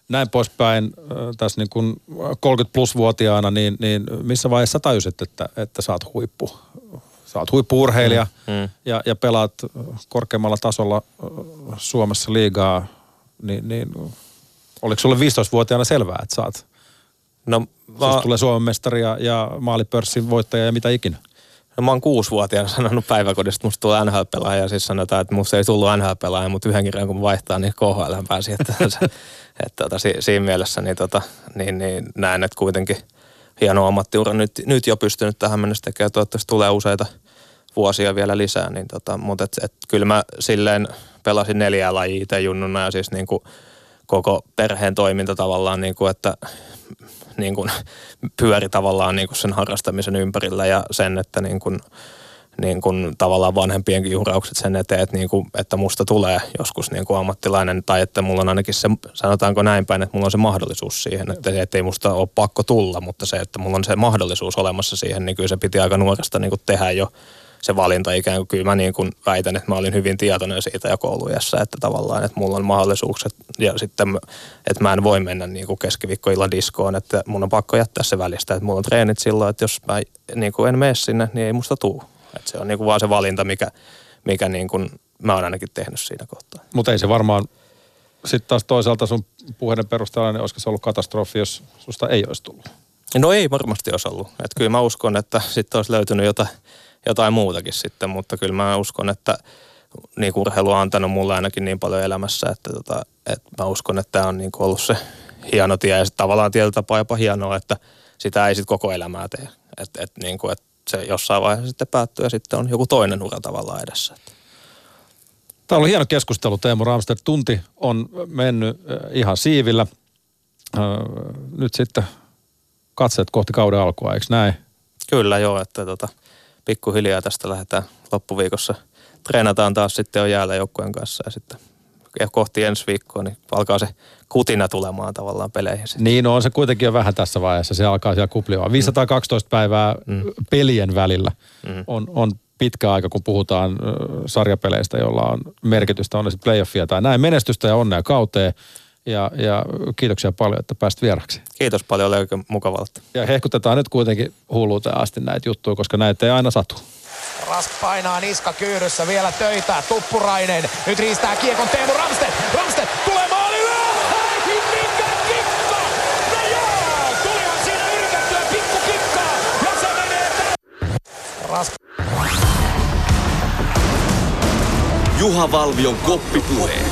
näin poispäin tässä niin kuin 30 plus vuotiaana, niin, niin missä vaiheessa tajusit, että, että sä oot huippu? Sä oot huippuurheilija mm, mm. Ja, ja pelaat korkeammalla tasolla Suomessa liigaa, niin, niin oliko sulle 15-vuotiaana selvää, että sä oot No, va- siis tulee Suomen mestari ja, ja maalipörssin voittaja ja mitä ikinä. No, mä oon kuusivuotiaana sanonut päiväkodista, että musta tulee NHL-pelaaja ja siis sanotaan, että musta ei tullut NHL-pelaaja, mutta yhden kerran kun vaihtaa, niin KHL pääsi. Että, että, että tota, si, siinä mielessä niin, tota, niin, niin näen, että kuitenkin hieno ammattiura nyt, nyt jo pystynyt tähän mennessä tekemään. Toivottavasti tulee useita vuosia vielä lisää, niin tota, mutta et, et, kyllä mä silleen pelasin neljää lajia itse junnuna ja siis niin kuin koko perheen toiminta tavallaan, niin kuin, että niin kuin, pyöri tavallaan niin kuin sen harrastamisen ympärillä ja sen, että niin kuin, niin kuin tavallaan vanhempienkin juhraukset sen eteen, että, niin kuin, että musta tulee joskus niin kuin ammattilainen tai että mulla on ainakin se, sanotaanko näin päin, että mulla on se mahdollisuus siihen, että, että ei musta ole pakko tulla, mutta se, että mulla on se mahdollisuus olemassa siihen, niin kyllä se piti aika nuoresta niin kuin tehdä jo se valinta ikään kuin kyllä mä niin kuin väitän, että mä olin hyvin tietoinen siitä jo koulujassa, että tavallaan, että mulla on mahdollisuukset ja sitten, että mä en voi mennä niin kuin keskiviikkoilla diskoon, että mun on pakko jättää se välistä, että mulla on treenit silloin, että jos mä niin kuin en mene sinne, niin ei musta tuu. Että se on niin kuin vaan se valinta, mikä, mikä niin kuin mä oon ainakin tehnyt siinä kohtaa. Mutta ei se varmaan sitten taas toisaalta sun puheiden perusteella, niin olisiko se ollut katastrofi, jos susta ei olisi tullut? No ei varmasti olisi ollut. Että kyllä mä uskon, että sitten olisi löytynyt jotain jotain muutakin sitten, mutta kyllä mä uskon, että niin urheilu on antanut mulle ainakin niin paljon elämässä, että, tota, että mä uskon, että tämä on niin ollut se hieno tie ja tavallaan tietyllä tapaa jopa hienoa, että sitä ei sitten koko elämää tee. Että et, niin kuin, että se jossain vaiheessa sitten päättyy ja sitten on joku toinen ura tavallaan edessä. Tämä on hieno keskustelu, Teemu Ramster. Tunti on mennyt äh, ihan siivillä. Äh, nyt sitten katseet kohti kauden alkua, eikö näin? Kyllä joo, että tota, pikkuhiljaa tästä lähdetään loppuviikossa. Treenataan taas sitten on jäällä joukkueen kanssa ja sitten ja kohti ensi viikkoa, niin alkaa se kutina tulemaan tavallaan peleihin. Sitten. Niin, no on se kuitenkin jo vähän tässä vaiheessa. Se alkaa siellä kuplioon. 512 mm. päivää mm. pelien välillä mm. on, on pitkä aika, kun puhutaan sarjapeleistä, jolla on merkitystä, on ne sitten playoffia tai näin. Menestystä ja onnea kauteen. Ja, ja kiitoksia paljon, että pääsit vieraksi. Kiitos paljon, oli oikein mukavalta. Ja hehkutetaan nyt kuitenkin hulluuteen asti näitä juttuja, koska näitä ei aina satu. Rask painaa niska kyyryssä vielä töitä. Tuppurainen. Nyt riistää kiekon Teemu Ramstedt. Ramstedt tulee maalille. Kikka! No Rask. Juha Valvion koppipuhe.